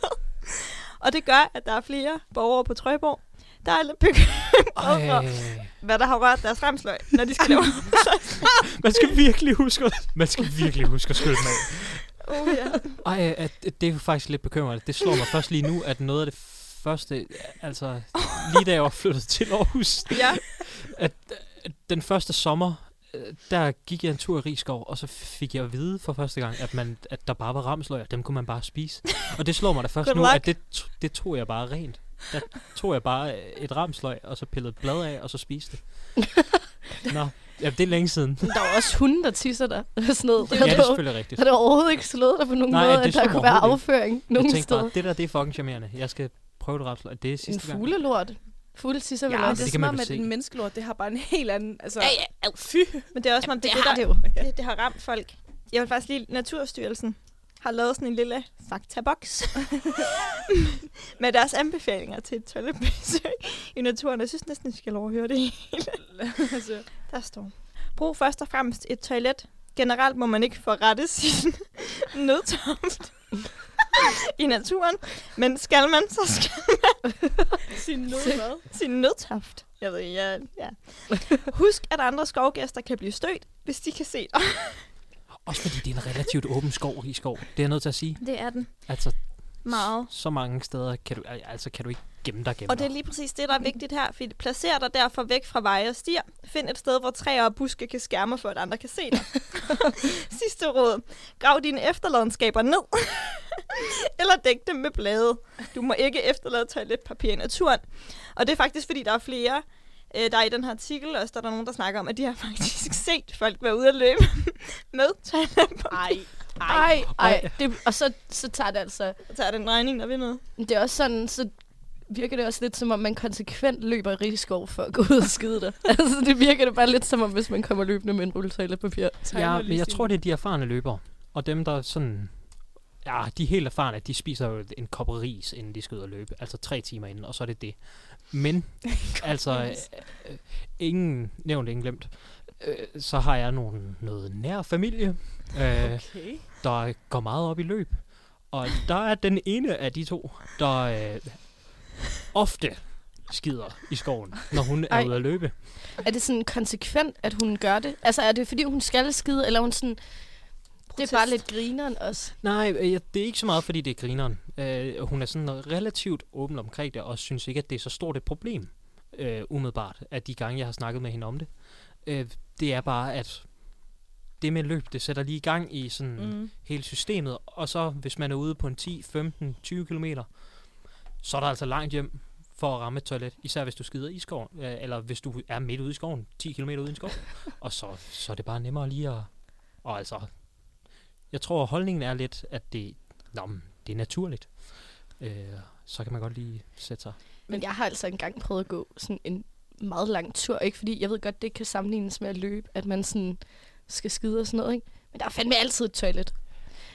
Og det gør, at der er flere borgere på Trøjborg, der er lidt bekymret hvad der har rørt deres ramsløg, når de skal lave man skal virkelig huske, at- man skal virkelig huske at skylle dem af. oh, ja. Ej, at, at det er faktisk lidt bekymrende. Det slår mig først lige nu, at noget af det første, altså lige da jeg var flyttet til Aarhus, ja. at, at den første sommer, øh, der gik jeg en tur i Rigskov, og så fik jeg at vide for første gang, at, man, at der bare var ramsløg, og dem kunne man bare spise. Og det slår mig da først Good nu, luck. at det, det tog jeg bare rent. Der tog jeg bare øh, et ramsløg, og så pillede et blad af, og så spiste det. Nå, ja, det er længe siden. Der er jo også hunde, der tisser der. Sådan noget. Ja, det er selvfølgelig rigtigt. Har du overhovedet ikke slået dig på nogen Nej, måde, det at der kunne være afføring Jeg nogen tænkte steder? bare, det der, det er fucking charmerende. Jeg skal prøve det ramsløg. Det er sidste En gang. fuglelort. Fugle tisser vel Ja, men men også. det er det som kan man om, vel at en menneskelort, det har bare en helt anden... Altså, Ja, ja, Fy. Men det er også, om det, det er har det, det der, jo. det, det har ramt folk. Jeg vil faktisk lige, Naturstyrelsen har lavet sådan en lille faktaboks med deres anbefalinger til et toiletbesøg i naturen. Jeg synes næsten, vi skal overhøre det hele. altså, Der står, brug først og fremmest et toilet. Generelt må man ikke forrette sin nødtomt i naturen, men skal man, så skal sin nød sin nødtoft. Jeg ved, ja, ja. Husk, at andre skovgæster kan blive stødt, hvis de kan se dig. Også fordi det er en relativt åben skov i skov. Det er jeg nødt til at sige. Det er den. Altså, Meget. så mange steder kan du, altså, kan du ikke gemme dig gennem Og det er lige præcis det, der er vigtigt her. Fordi placer dig derfor væk fra veje og stier. Find et sted, hvor træer og buske kan skærme for, at andre kan se dig. Sidste råd. Grav dine efterladenskaber ned. Eller dæk dem med blade. Du må ikke efterlade toiletpapir i naturen. Og det er faktisk, fordi der er flere, øh, der er i den her artikel, også der er der nogen, der snakker om, at de har faktisk set folk være ude at løbe med toiletpapir. Ej, Ej, ej. Det, og så, så tager det altså... Så tager den regning, der vinder. Det er også sådan, så virker det også lidt som om, man konsekvent løber i rigskov for at gå ud og skide der. altså, det virker det bare lidt som om, hvis man kommer løbende med en rulle toiletpapir. Ja, men jeg tror, det er de erfarne løbere. Og dem, der sådan... Ja, de er helt erfarne, de spiser jo en kop ris, inden de skal ud og løbe. Altså tre timer inden, og så er det det. Men, altså, øh, ingen nævnt, ingen glemt. Øh, så har jeg nogle, noget nær familie, øh, Okay. der går meget op i løb. Og der er den ene af de to, der øh, ofte skider i skoven, når hun er Ej. ude at løbe. Er det sådan konsekvent, at hun gør det? Altså, er det fordi, hun skal skide, eller er hun sådan... Det er bare lidt grineren også. Nej, øh, det er ikke så meget, fordi det er grineren. Øh, hun er sådan relativt åben omkring det, og synes ikke, at det er så stort et problem, øh, umiddelbart, at de gange, jeg har snakket med hende om det. Øh, det er bare, at det med løb, det sætter lige i gang i sådan mm. Hele systemet, og så hvis man er ude på en 10, 15, 20 km, så er der altså langt hjem for at ramme et toilet, især hvis du skider i skoven, øh, eller hvis du er midt ude i skoven, 10 km ude i en skov, og så, så er det bare nemmere lige at, og altså, jeg tror holdningen er lidt, at det, nå, men det er naturligt. Øh, så kan man godt lige sætte sig. Men jeg har altså engang prøvet at gå sådan en meget lang tur. Ikke fordi, jeg ved godt, det kan sammenlignes med at løbe, at man sådan skal skide og sådan noget, ikke? Men der er fandme altid et toilet.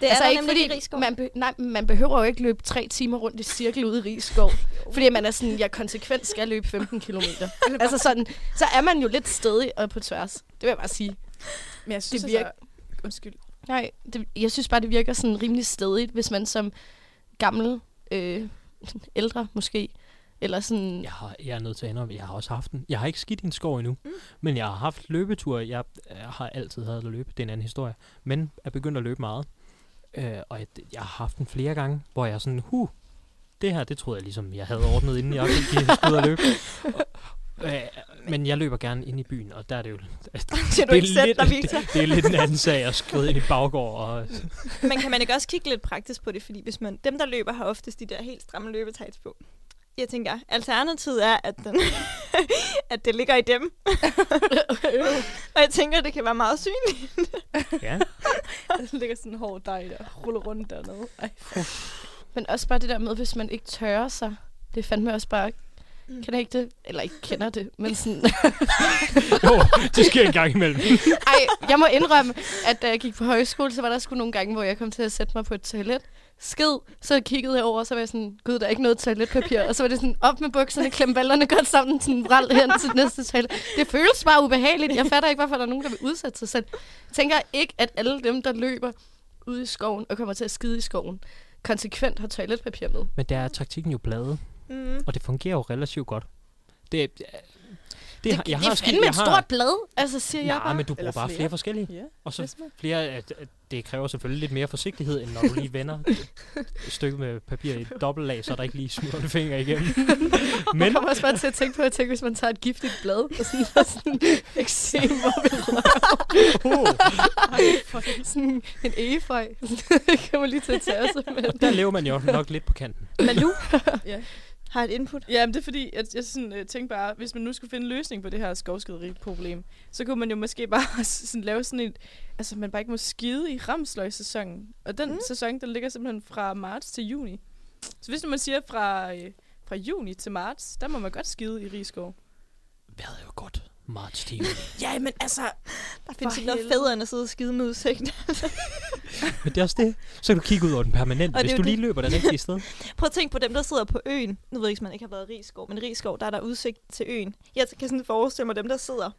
Det altså der ikke i fordi, Rigskov. man, be- nej, man behøver jo ikke løbe tre timer rundt i cirkel ude i Rigskov. fordi man er sådan, jeg konsekvent skal løbe 15 km. altså sådan, så er man jo lidt stedig og på tværs. Det vil jeg bare sige. Men jeg synes Det det virker- altså... Undskyld. Nej, det, jeg synes bare, det virker sådan rimelig stedigt, hvis man som gammel, øh, ældre måske, eller sådan... Jeg, har, jeg er nødt til at indrømme, jeg har også haft den. Jeg har ikke skidt i en skov endnu, mm. men jeg har haft løbeture. Jeg, jeg har altid haft at løbe, det er en anden historie. Men er begyndt at løbe meget. Øh, og jeg, jeg har haft den flere gange, hvor jeg er sådan, hu, det her, det troede jeg ligesom, jeg havde ordnet, inden jeg gik ud og løbe. Og, øh, men jeg løber gerne ind i byen, og der er det jo... Til du ikke sætter dig, Victor. det, det, er lidt en anden sag at skride ind i baggård. Og, Men kan man ikke også kigge lidt praktisk på det? Fordi hvis man, dem, der løber, har oftest de der helt stramme løbetights på. Jeg tænker, alternativet er, at, den, at det ligger i dem. og jeg tænker, det kan være meget synligt. ja, Der ligger sådan en hård dej der. Ruller rundt dernede. Ej. Men også bare det der med, hvis man ikke tørrer sig. Det er fandme også bare... Mm. Kender ikke det? Eller ikke kender det, men sådan... jo, det sker en gang imellem. Ej, jeg må indrømme, at da jeg gik på højskole, så var der sgu nogle gange, hvor jeg kom til at sætte mig på et toilet. Skid, så kiggede jeg over, og så var jeg sådan, gud, der er ikke noget toiletpapir. Og så var det sådan, op med bukserne, klem ballerne godt sammen, sådan vral hen til næste toilet. Det føles bare ubehageligt. Jeg fatter ikke, hvorfor der er nogen, der vil udsætte sig selv. Jeg tænker ikke, at alle dem, der løber, ude i skoven og kommer til at skide i skoven, konsekvent har toiletpapir med. Men der er taktikken jo blade, Mm. og det fungerer jo relativt godt. Det, det, Det, har- det er sk- fandme et stort blad, altså siger jeg Nej, bare. men du bruger Eller bare flere. flere forskellige. Ja, Og så det er flere, at, at det kræver selvfølgelig lidt mere forsigtighed, end når du lige vender et stykke med papir i et dobbeltlag, så der ikke lige smutter en finger igennem. Men Men jeg kommer også bare til at tænke på, at tænke, hvis man tager et giftigt blad og sådan, og sådan eksem op i røven. sådan en egeføj. kan man lige til at tage sig med. der lever man jo nok lidt på kanten. Malu Ja. Har et input. Ja, men det er fordi, at jeg sådan, øh, tænkte bare, hvis man nu skulle finde en løsning på det her skovskideri-problem, så kunne man jo måske bare sådan, lave sådan et, altså man bare ikke må skide i ramsløg-sæsonen. Og den Mm. sæson, den ligger simpelthen fra marts til juni. Så hvis nu man siger fra, øh, fra juni til marts, der må man godt skide i Rigskov. Vejret er jo godt. Marts til. Ja, men altså... Der findes ikke noget federe end at sidde og skide med udsigt. Men det er også det. Så kan du kigge ud over den permanent, hvis du lige det. løber det rigtige sted. Prøv at tænke på dem, der sidder på øen. Nu ved jeg ikke, hvis man ikke har været i Rigskov, men i Rigskov, der er der udsigt til øen. Jeg kan sådan forestille mig dem, der sidder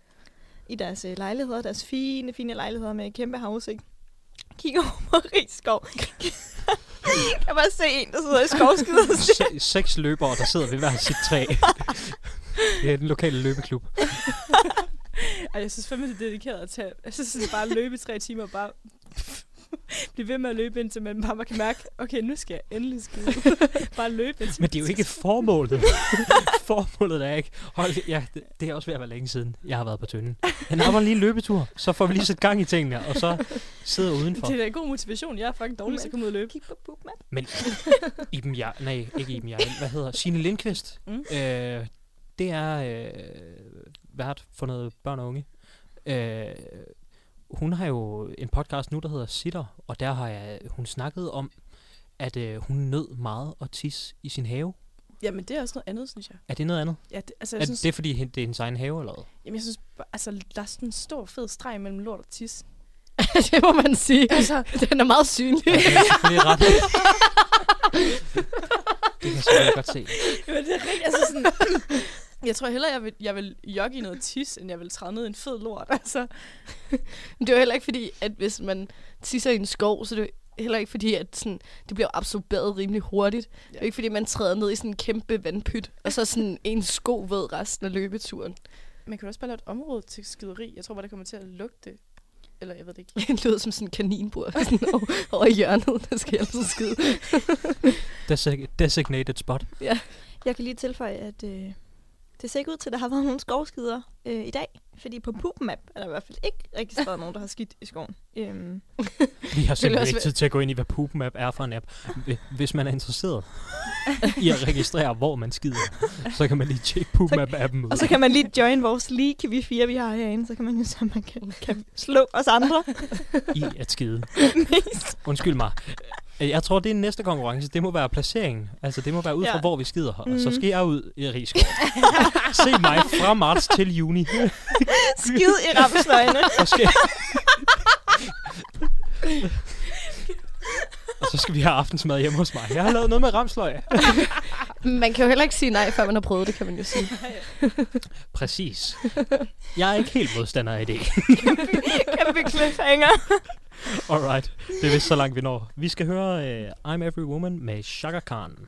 i deres øh, lejligheder, deres fine, fine lejligheder med kæmpe havudsigt. Kigger over på Rigskov. kan bare se en, der sidder i ser. Se- seks løbere, der sidder ved hver sit træ. Det er den lokale løbeklub. Ej, jeg synes fandme, det er dedikeret at tage... Jeg synes sådan bare at løbe i tre timer og bare... Blive ved med at løbe, indtil man bare kan mærke, okay, nu skal jeg endelig skide. bare løbe indtil Men det er jo ikke formålet. formålet er ikke... Hold, ja, det, det er også ved at være længe siden, jeg har været på tønden. Jeg napper lige en løbetur, så får vi lige sat gang i tingene, og så sidder udenfor. Det er da en god motivation. Jeg er fucking dårlig til at komme ud og løbe. Kig på Bookmap. Men Iben Jar... Nej, ikke Iben Jar... Hvad hedder Signe Lindqvist. Mm. Øh, det er øh, vært for noget børn og unge. Øh, hun har jo en podcast nu, der hedder Sitter, og der har jeg, hun snakket om, at øh, hun nød meget at tisse i sin have. Jamen, det er også noget andet, synes jeg. Er det noget andet? Ja, det, altså, jeg Er synes, det er fordi, det er hendes egen have, eller hvad? jamen, jeg synes altså, der er sådan en stor, fed streg mellem lort og tis. det må man sige. Altså, den er meget synlig. Ja, det er selvfølgelig ret. det kan jeg godt se. Jamen, det er rigtigt. Altså, sådan, jeg tror hellere, jeg vil, jeg vil jogge i noget tis, end jeg vil træde ned i en fed lort. Altså, det er jo heller ikke fordi, at hvis man tisser i en skov, så det er jo heller ikke fordi, at sådan, det bliver absorberet rimelig hurtigt. Ja. Det er ikke fordi, man træder ned i sådan en kæmpe vandpyt, og så sådan en sko ved resten af løbeturen. man kan jo også bare lave et område til skideri. Jeg tror bare, det kommer til at lugte. Eller jeg ved det ikke. Det lyder som sådan en kaninbur sådan over, over i hjørnet, der skal altså skide. Desig- designated spot. Jeg kan lige tilføje, at øh, det ser ikke ud til, at der har været nogen skovskider øh, i dag. Fordi på Poopmap er der i hvert fald ikke registreret nogen, der har skidt i skoven. Øhm, Vi har simpelthen ikke tid til at gå ind i, hvad Poop Map er for en app. Hvi- Hvis man er interesseret i at registrere, hvor man skider, så kan man lige tjekke Poop Map-appen ud. og så kan man lige join vores league, vi fire, vi har herinde. Så kan man jo så man kan, kan slå os andre. I at skide. Undskyld mig. Øh, Jeg tror, det er næste konkurrence. Det må være placeringen. Altså, det må være ud fra, Ja. hvor vi skider. Og så Mhm. skal jeg ud i Rigskov. Se mig fra marts til juni. Skid i ramsløgene. Og, skal... og så skal vi have aftensmad hjemme hos mig. Jeg har lavet noget med ramsløg. Man kan jo heller ikke sige nej, før man har prøvet det, kan man jo sige. Præcis. Jeg er ikke helt modstander af det. Kæmpe cliffhanger. Alright, det er vist så langt vi når. Vi skal høre uh, I'm Every Woman med Shaka Khan.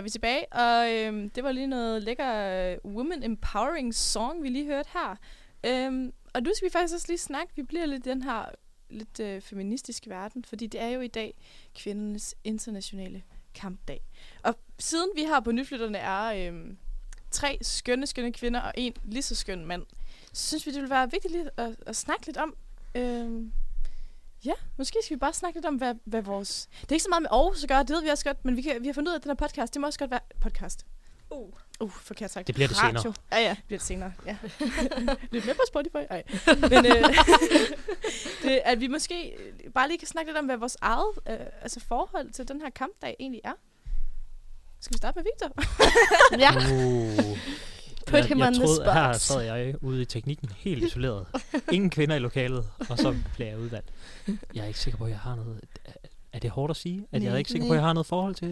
Er vi tilbage, og øhm, det var lige noget lækker øh, woman empowering song, vi lige hørte her. Øhm, og nu skal vi faktisk også lige snakke, vi bliver lidt i den her lidt øh, feministiske verden, fordi det er jo i dag kvindernes internationale kampdag. Og siden vi har på Nyflytterne er øhm, tre skønne, skønne kvinder og en lige så skøn mand, så synes vi, det vil være vigtigt lige at, at snakke lidt om, øhm, ja, måske skal vi bare snakke lidt om, hvad, hvad vores... Det er ikke så meget med Aarhus at gøre, det ved vi også godt, men vi, kan, vi har fundet ud af, at den her podcast, det må også godt være... Podcast. Uh. Uh, forkert sagt. Det bliver det Radio. senere. Ja, ja. Det bliver det senere, ja. lidt med på Spotify. Ej. Men øh, det, at vi måske bare lige kan snakke lidt om, hvad vores eget øh, altså forhold til den her kampdag egentlig er. Skal vi starte med Victor? ja. Uh. Put jeg, him jeg on the troede, her spot. sad jeg ude i teknikken helt isoleret. Ingen kvinder i lokalet, og så blev jeg udvalgt. Jeg er ikke sikker på, at jeg har noget... Er det hårdt at sige? At jeg er ikke sikker på, at jeg har noget forhold til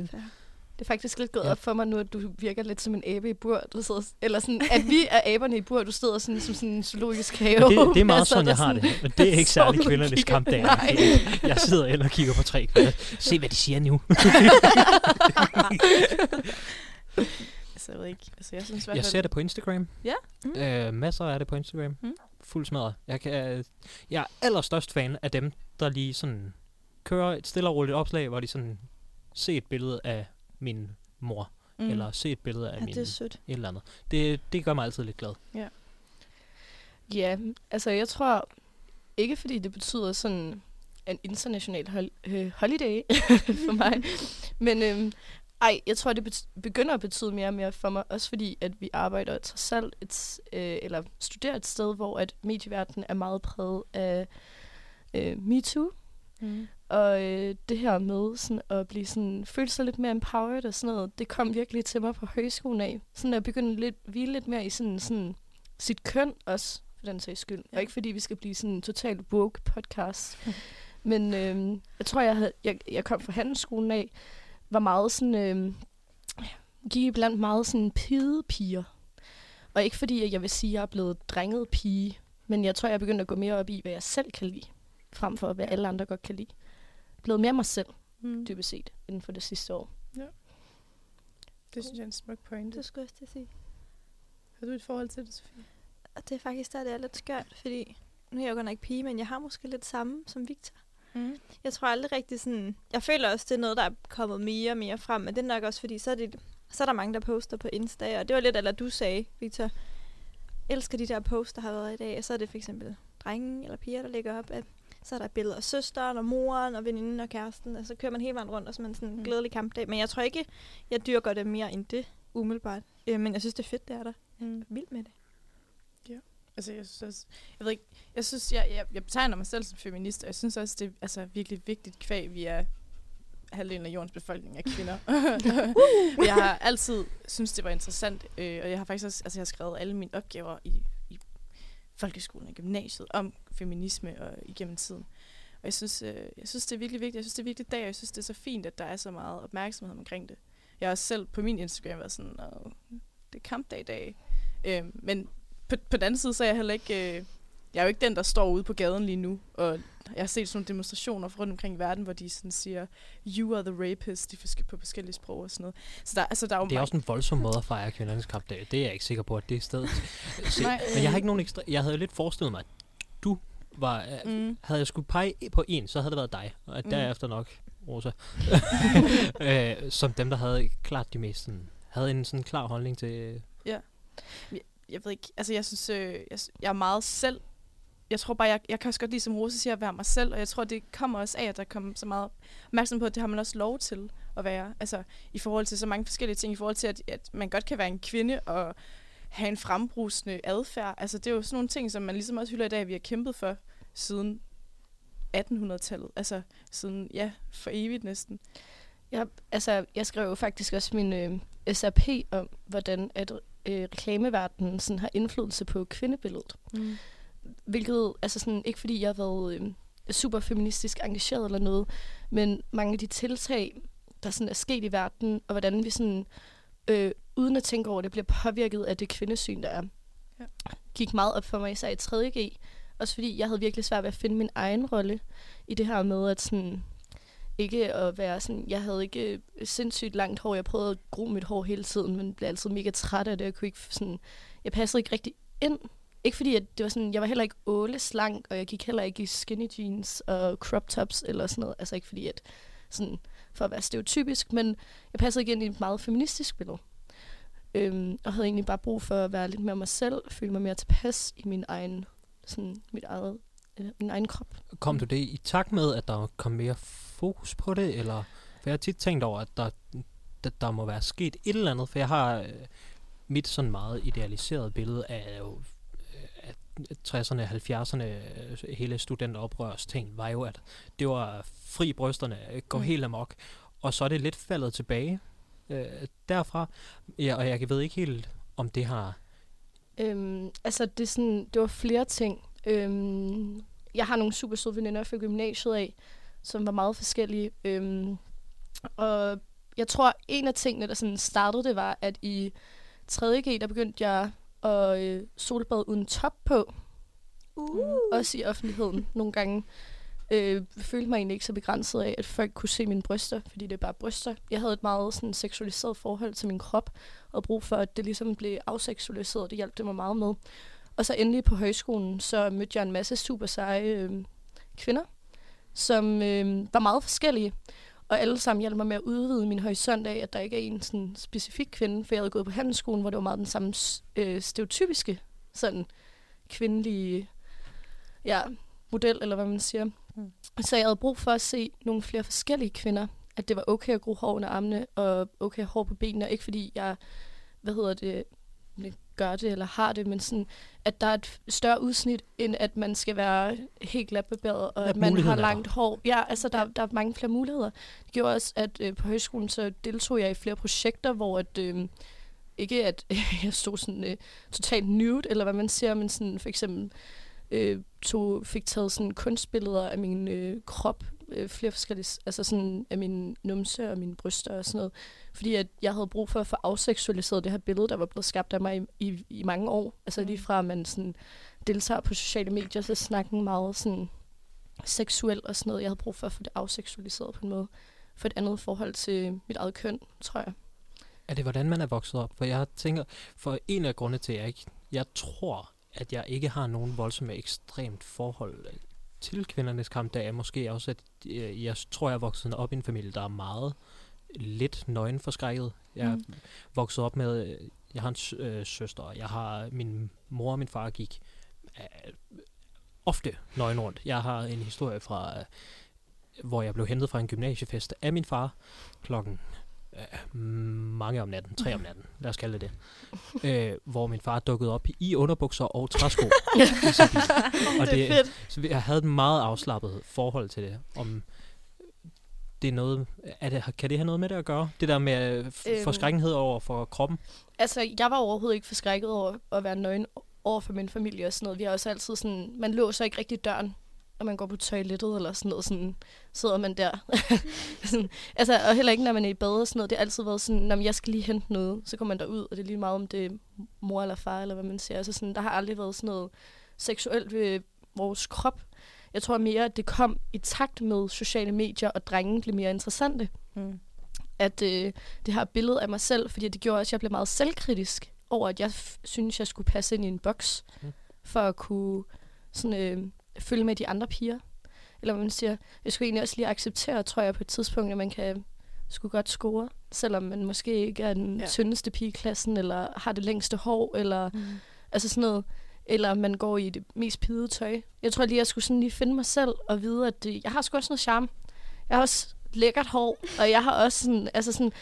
Det er faktisk lidt gået Ja. op for mig nu, at du virker lidt som en abe i bur. Du sidder, eller sådan, at vi er aberne i bur, du sidder sådan som sådan en zoologisk have. Det, det er meget Altså, sådan, der jeg har sådan- det. Men det er ikke særlig kvindernes kampdag. Nej. Jeg sidder ind og kigger på tre kvinder. Se, hvad de siger nu. Altså, jeg ved ikke. Altså, jeg synes i hvert Jeg fald- ser det på Instagram. Ja. Mm. Øh, masser af det på Instagram. Mm. Fuld smadret. Jeg, kan, jeg er allerstørst fan af dem, der lige sådan kører et stille og roligt opslag, hvor de sådan ser et billede af min mor, mm. eller ser et billede af ja, min et eller andet. Det, det gør mig altid lidt glad. Ja, altså jeg tror ikke, fordi det betyder sådan en international hol- øh, holiday for mig. Men øhm, ej, jeg tror, det begynder at betyde mere og mere for mig, også fordi, at vi arbejder trods alt et, øh, eller studerer et sted, hvor at medieverdenen er meget præget af øh, MeToo. Mm. Og øh, det her med sådan at blive sådan, føle sig lidt mere empowered og sådan noget, det kom virkelig til mig på højskolen af. Sådan at begynde lidt, hvile lidt mere i sådan, sådan sit køn også, for den sags skyld. Ja. Og ikke fordi vi skal blive sådan en total woke podcast. Men øh, jeg tror, jeg, havde, jeg, jeg kom fra handelsskolen af, var meget sådan, øh, gik blandt meget sådan piger. Og ikke fordi, at jeg vil sige, at jeg er blevet drenget pige, men jeg tror, jeg er begyndt at gå mere op i, hvad jeg selv kan lide, frem for hvad alle andre godt kan lide. Blevet mere mig selv, Mm. dybest set, inden for det sidste år. Det synes jeg er en smuk pointe. Det skulle jeg også til at sige. Har du et forhold til det, Sofie? Og det er faktisk der, det er lidt skørt, fordi nu er jeg jo godt nok pige, men jeg har måske lidt samme som Victor. Mm. Jeg tror aldrig rigtig sådan... Jeg føler også, det er noget, der er kommet mere og mere frem, men det er nok også, fordi så er, det, så er der mange, der poster på Insta, og det var lidt, eller du sagde, Victor, elsker de der posts, der har været i dag, og så er det for eksempel drenge eller piger, der lægger op, at så er der billeder af søsteren og moren og veninden og kæresten, og så kører man hele vejen rundt, og så er man sådan en Mm. glædelig kampdag. Men jeg tror ikke, jeg dyrker det mere end det, umiddelbart. Øh, men jeg synes, det er fedt, det er der. Mm. Vild med det. Altså, jeg synes også, jeg ved ikke, jeg synes, jeg, jeg, jeg betegner mig selv som feminist, og jeg synes også, det er altså, virkelig vigtigt kvæg, vi er halvdelen af jordens befolkning er kvinder. Jeg har altid synes det var interessant, øh, og jeg har faktisk også, altså jeg har skrevet alle mine opgaver i, i folkeskolen og gymnasiet om feminisme og igennem tiden. Og jeg synes, øh, jeg synes, det er virkelig vigtigt. Jeg synes, det er virkelig dag, og jeg synes, det er så fint, at der er så meget opmærksomhed omkring det. Jeg har også selv på min Instagram været sådan, det er kampdag i dag. Øh, men på, på den anden side, så er jeg heller ikke... Øh, jeg er jo ikke den, der står ude på gaden lige nu, og jeg har set sådan nogle demonstrationer rundt omkring i verden, hvor de sådan siger, you are the rapist, de forske- på forskellige sprog og sådan noget. Så der, altså, der er jo Det er også en voldsom måde at fejre kvindernes kampdag. Det er jeg ikke sikker på, at det er stedet. Se, Nej. men jeg har ikke nogen ekstra... Jeg havde lidt forestillet mig, at du var... Mm. Mm. Havde jeg skulle pege på en, så havde det været dig. Og Mm. derefter nok Rosa. øh, som dem, der havde klart de mest sådan, havde en sådan klar holdning til jeg ved ikke, altså jeg synes, øh, jeg, jeg er meget selv. Jeg tror bare, jeg, jeg kan også godt lide, som Rose siger, at være mig selv, og jeg tror, det kommer også af, at der kommer så meget opmærksomhed på, at det har man også lov til at være. Altså i forhold til så mange forskellige ting, i forhold til, at, at man godt kan være en kvinde og have en frembrusende adfærd. Altså det er jo sådan nogle ting, som man ligesom også hylder i dag, vi har kæmpet for siden 1800-tallet. Altså siden, ja, for evigt næsten. Jeg, altså, jeg skrev jo faktisk også min øh, SRP om, hvordan at øh, reklameverdenen sådan har indflydelse på kvindebilledet. Mm. Hvilket, altså sådan, ikke fordi jeg har været øh, super feministisk engageret eller noget, men mange af de tiltag, der sådan er sket i verden, og hvordan vi sådan, øh, uden at tænke over det, bliver påvirket af det kvindesyn, der er, Ja. gik meget op for mig især i 3.G. Også fordi jeg havde virkelig svært ved at finde min egen rolle i det her med, at sådan, ikke at være sådan, jeg havde ikke øh, sindssygt langt hår. Jeg prøvede at gro mit hår hele tiden, men blev altid mega træt af det. Jeg kunne ikke sådan, jeg passede ikke rigtig ind. Ikke fordi, at det var sådan, jeg var heller ikke åle slank, og jeg gik heller ikke i skinny jeans og crop tops eller sådan noget. Altså ikke fordi, at sådan, for at være stereotypisk, men jeg passede ikke ind i et meget feministisk billede. Øhm, og havde egentlig bare brug for at være lidt mere mig selv, føle mig mere tilpas i min egen, sådan, mit eget, min egen krop. Kom du det i takt med, at der kom mere fokus på det, eller... For jeg har tit tænkt over, at der, der, der må være sket et eller andet, for jeg har øh, mit sådan meget idealiseret billede af jo øh, at 60'erne, 70'erne, øh, hele studenteroprørs ting, var jo, at det var fri brysterne, øh, gå Mm. mm. helt amok, og så er det lidt faldet tilbage øh, derfra, ja, og jeg ved ikke helt, om det har... Øhm, altså, det, er sådan, det var flere ting. Øhm, jeg har nogle super søde veninder fra gymnasiet af, som var meget forskellige. Øhm, og jeg tror, en af tingene, der sådan startede det, var, at i 3.G, der begyndte jeg at øh, solbade uden top på. Uh. Også i offentligheden nogle gange. Øh, følte mig egentlig ikke så begrænset af, at folk kunne se mine bryster, fordi det er bare bryster. Jeg havde et meget sådan, seksualiseret forhold til min krop, og brug for, at det ligesom blev afseksualiseret. Det hjalp det mig meget med. Og så endelig på højskolen, så mødte jeg en masse super seje øh, kvinder, som øh, var meget forskellige. Og alle sammen hjalp mig med at udvide min horisont af, at der ikke er en sådan specifik kvinde, for jeg havde gået på handelsskolen, hvor det var meget den samme øh, stereotypiske sådan kvindelige ja, model, eller hvad man siger. Mm. Så jeg havde brug for at se nogle flere forskellige kvinder, at det var okay at gro hår under armene, og okay at hår på benene, og ikke fordi jeg, hvad hedder det, gør det eller har det, men sådan, at der er et større udsnit, end at man skal være helt glatbarberet, og At man har langt hår. Ja, altså der, der er mange flere muligheder. Det gjorde også, at øh, på højskolen så deltog jeg i flere projekter, hvor at, øh, ikke at jeg stod sådan øh, totalt nude, eller hvad man siger, men sådan for eksempel øh, tog, fik taget sådan kunstbilleder af min øh, krop, øh, flere forskellige, altså sådan af min numse og mine bryster og sådan noget. Fordi at jeg havde brug for at få afseksualiseret det her billede, der var blevet skabt af mig i, i, i mange år. Altså lige fra at man sådan deltager på sociale medier, så snakken meget sådan seksuel og sådan noget. Jeg havde brug for at få det afseksualiseret på en måde. For et andet forhold til mit eget køn, tror jeg. Er det, hvordan man er vokset op? For jeg tænker, for en af grunde til, at jeg ikke, jeg tror, at jeg ikke har nogen voldsomme ekstremt forhold til kvindernes kamp, der er måske også, at øh, jeg tror, jeg er vokset op i en familie, der er meget lidt nøgenforskrækket. Jeg Mm. vokset op med, øh, jeg har en øh, søster, og jeg har, min mor og min far gik øh, ofte nøgen rundt. Jeg har en historie fra, øh, hvor jeg blev hentet fra en gymnasiefest af min far klokken øh, mange om natten, tre om natten, lad os kalde det det, øh, hvor min far dukkede op i underbukser og træsko. i sin bil. og det er fedt. Så vi- jeg havde et meget afslappet forhold til det. Om det er noget, er det, kan det have noget med det at gøre? Det der med øh, Øhm. forskrækkenhed over for kroppen? Altså, jeg var overhovedet ikke forskrækket over at være nøgen over for min familie og sådan noget. Vi har også altid sådan, man låser ikke rigtig døren, når man går på toilettet eller sådan noget, sådan sidder man der. sådan, altså, og heller ikke, når man er i bad og sådan noget. Det har altid været sådan, når jeg skal lige hente noget, så kommer man derud, og det er lige meget, om det er mor eller far, eller hvad man siger. Altså sådan, der har aldrig været sådan noget seksuelt ved vores krop. Jeg tror mere, at det kom i takt med sociale medier, og drenge blev mere interessante Mm. at øh, det her billede af mig selv, fordi det gjorde også, at jeg blev meget selvkritisk over, at jeg synes, jeg skulle passe ind i en boks, mm. for at kunne sådan, øh, følge med de andre piger. Eller man siger. Jeg skulle egentlig også lige acceptere, tror jeg, på et tidspunkt, at man kan skulle godt score, selvom man måske ikke er den Ja. tyndeste pige i klassen, eller har det længste hår, eller Mm. altså sådan noget. Eller man går i det mest pidede tøj. Jeg tror lige, jeg skulle sådan lige finde mig selv og vide, at det, jeg har sgu også noget charme. Jeg har også lækkert hår, og jeg har også sådan, altså sådan,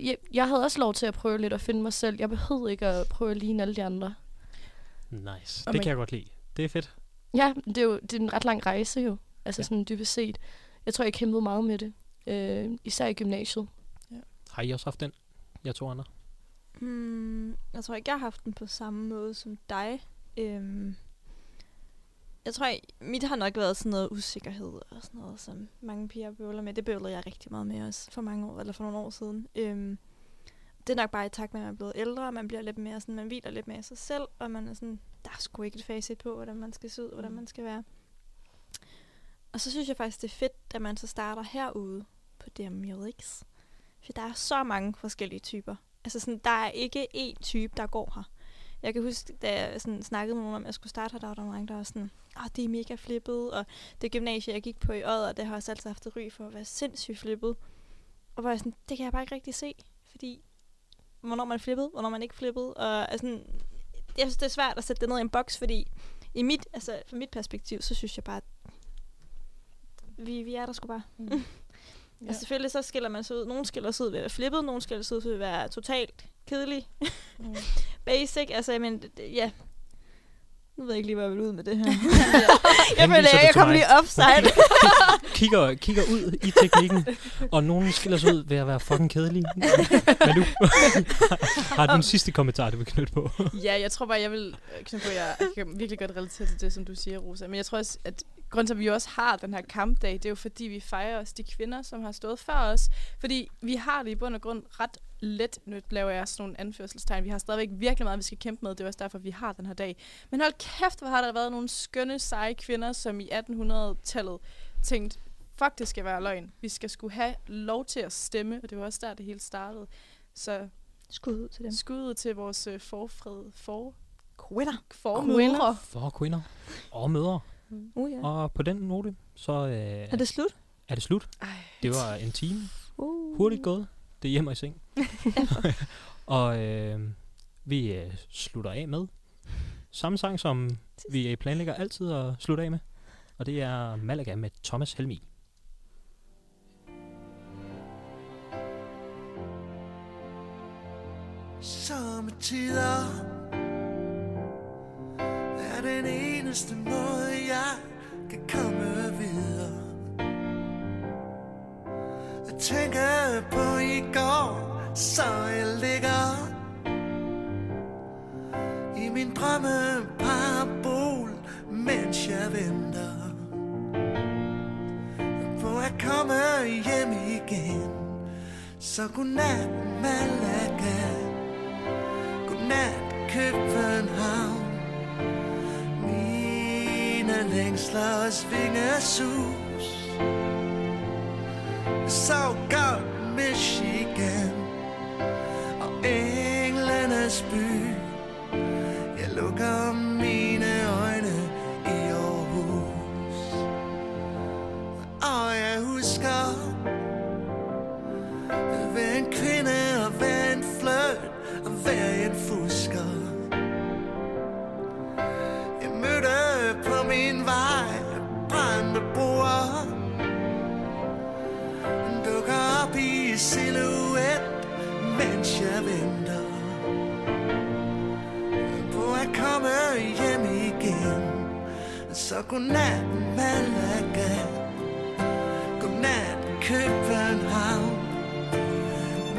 jeg, jeg havde også lov til at prøve lidt at finde mig selv. Jeg behøvede ikke at prøve at ligne alle de andre. Nice. Og Det man- kan jeg godt lide. Det er fedt. Ja, det er jo det er en ret lang rejse jo. Altså Ja. ja. sådan dybest set. Jeg tror, jeg kæmpede meget med det. Øh, især i gymnasiet. Har I også haft den? Jeg to andre. Hmm, jeg tror ikke, jeg har haft den på samme måde som dig. Øhm, jeg tror, jeg- mit har nok været sådan noget usikkerhed og sådan noget, som mange piger bøvler med. Det bøvlede jeg rigtig meget med også for mange år, eller for nogle år siden. Øhm, det er nok bare i takt med, at man er blevet ældre, og man bliver lidt mere sådan, man hviler lidt mere i sig selv, og man er sådan, der er sgu ikke et facit på, hvordan man skal se ud, hvordan man skal være. Og så synes jeg faktisk, det er fedt, at man så starter herude, på DMJX. For der er så mange forskellige typer. Altså sådan, der er ikke én type, der går her. Jeg kan huske, da jeg sådan, snakkede med nogen om, at jeg skulle starte her, der var der mange, der var sådan, åh, det er mega flippet, og det gymnasie, jeg gik på i Odder, det har også altid haft ry for at være sindssygt flippet. Og hvor jeg sådan, det kan jeg bare ikke rigtig se, fordi hvornår man flippet, hvornår man ikke flippet, og altså, jeg synes, det er svært at sætte det ned i en boks, fordi i mit, altså, fra mit perspektiv, så synes jeg bare, at vi, vi er der sgu bare. Mm. Ja. Altså selvfølgelig så skiller man sig ud. Nogle skiller sig ud ved at være flippet, nogle skiller sig ud ved at være totalt kedelig. Mm. Basic, altså men ja. Nu ved jeg ikke lige, hvor jeg vil ud med det her. jeg føler, jeg, jeg kom lige offside. kigger, kigger ud i teknikken, og nogen skiller sig ud ved at være fucking kedelig. Men du har du en sidste kommentar, du vil knytte på? Ja, jeg tror bare, jeg vil øh, knytte på, jeg jeg kan virkelig godt relatere til det, som du siger, Rosa. Men jeg tror også, at grunden til, at vi også har den her kampdag, det er jo fordi, vi fejrer os de kvinder, som har stået før os. Fordi vi har det i bund og grund ret let, nu laver jeg sådan nogle anførselstegn. Vi har stadigvæk virkelig meget, vi skal kæmpe med. Det er også derfor, vi har den her dag. Men hold kæft, hvor har der været nogle skønne, seje kvinder, som i 1800-tallet tænkte, fuck, det skal være løgn. Vi skal skulle have lov til at stemme, og det var også der, det hele startede. Så Skud ud til dem. skuddet til vores øh, forfred, for, Quitter. formødre. For kvinder og mødre. Uh, ja. Og på den note, så øh, Er det slut? er det slut. Ej. Det var en time. Uh. Hurtigt gået. Det er hjemme i seng. og øh, vi øh, slutter af med samme sang, som vi planlægger altid at slutte af med. Og det er Malaga med Thomas Helmi. Sommetider er den eneste måde, jeg kan komme videre. Jeg tænker på i går, så jeg ligger i min drømme parabol, mens jeg venter på at komme hjem igen. Så godnat, Malaga. Godnat, København. Længsler og svingesus Så godt Michigan og englenes by. Jeg lukker komme hjem igen Så godnat Malaga Godnat København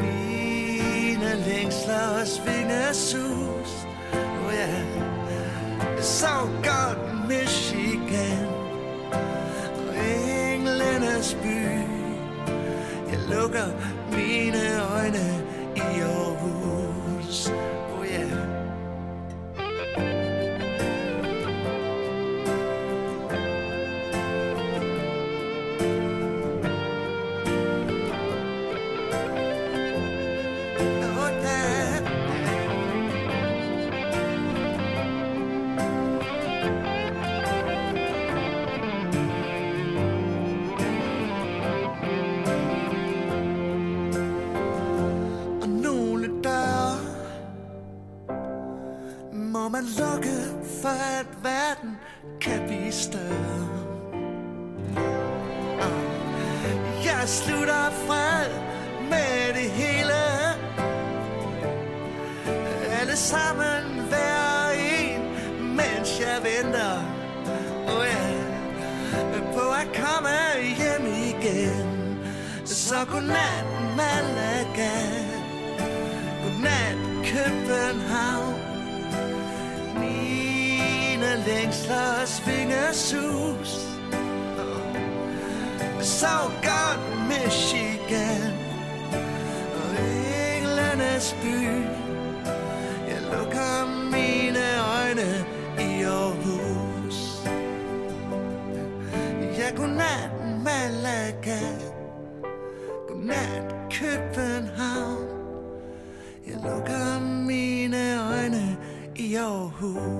Mine længsler svinger sus Oh yeah. Så godt Michigan. Og englenes by Jeg lukker mine øjne i Aarhus man lukke for at verden kan blive større. Ah, jeg slutter fred med det hele. Alle sammen hver en, mens jeg venter. Oh yeah. På at komme hjem igen. Så godnat Malaga Godnat København længslers vingesus svinger Så godt Michigan Og englenes by. Jeg lukker mine øjne i Aarhus. Ja, godnat Malaga. Godnat København. Jeg lukker mine øjne i Aarhus.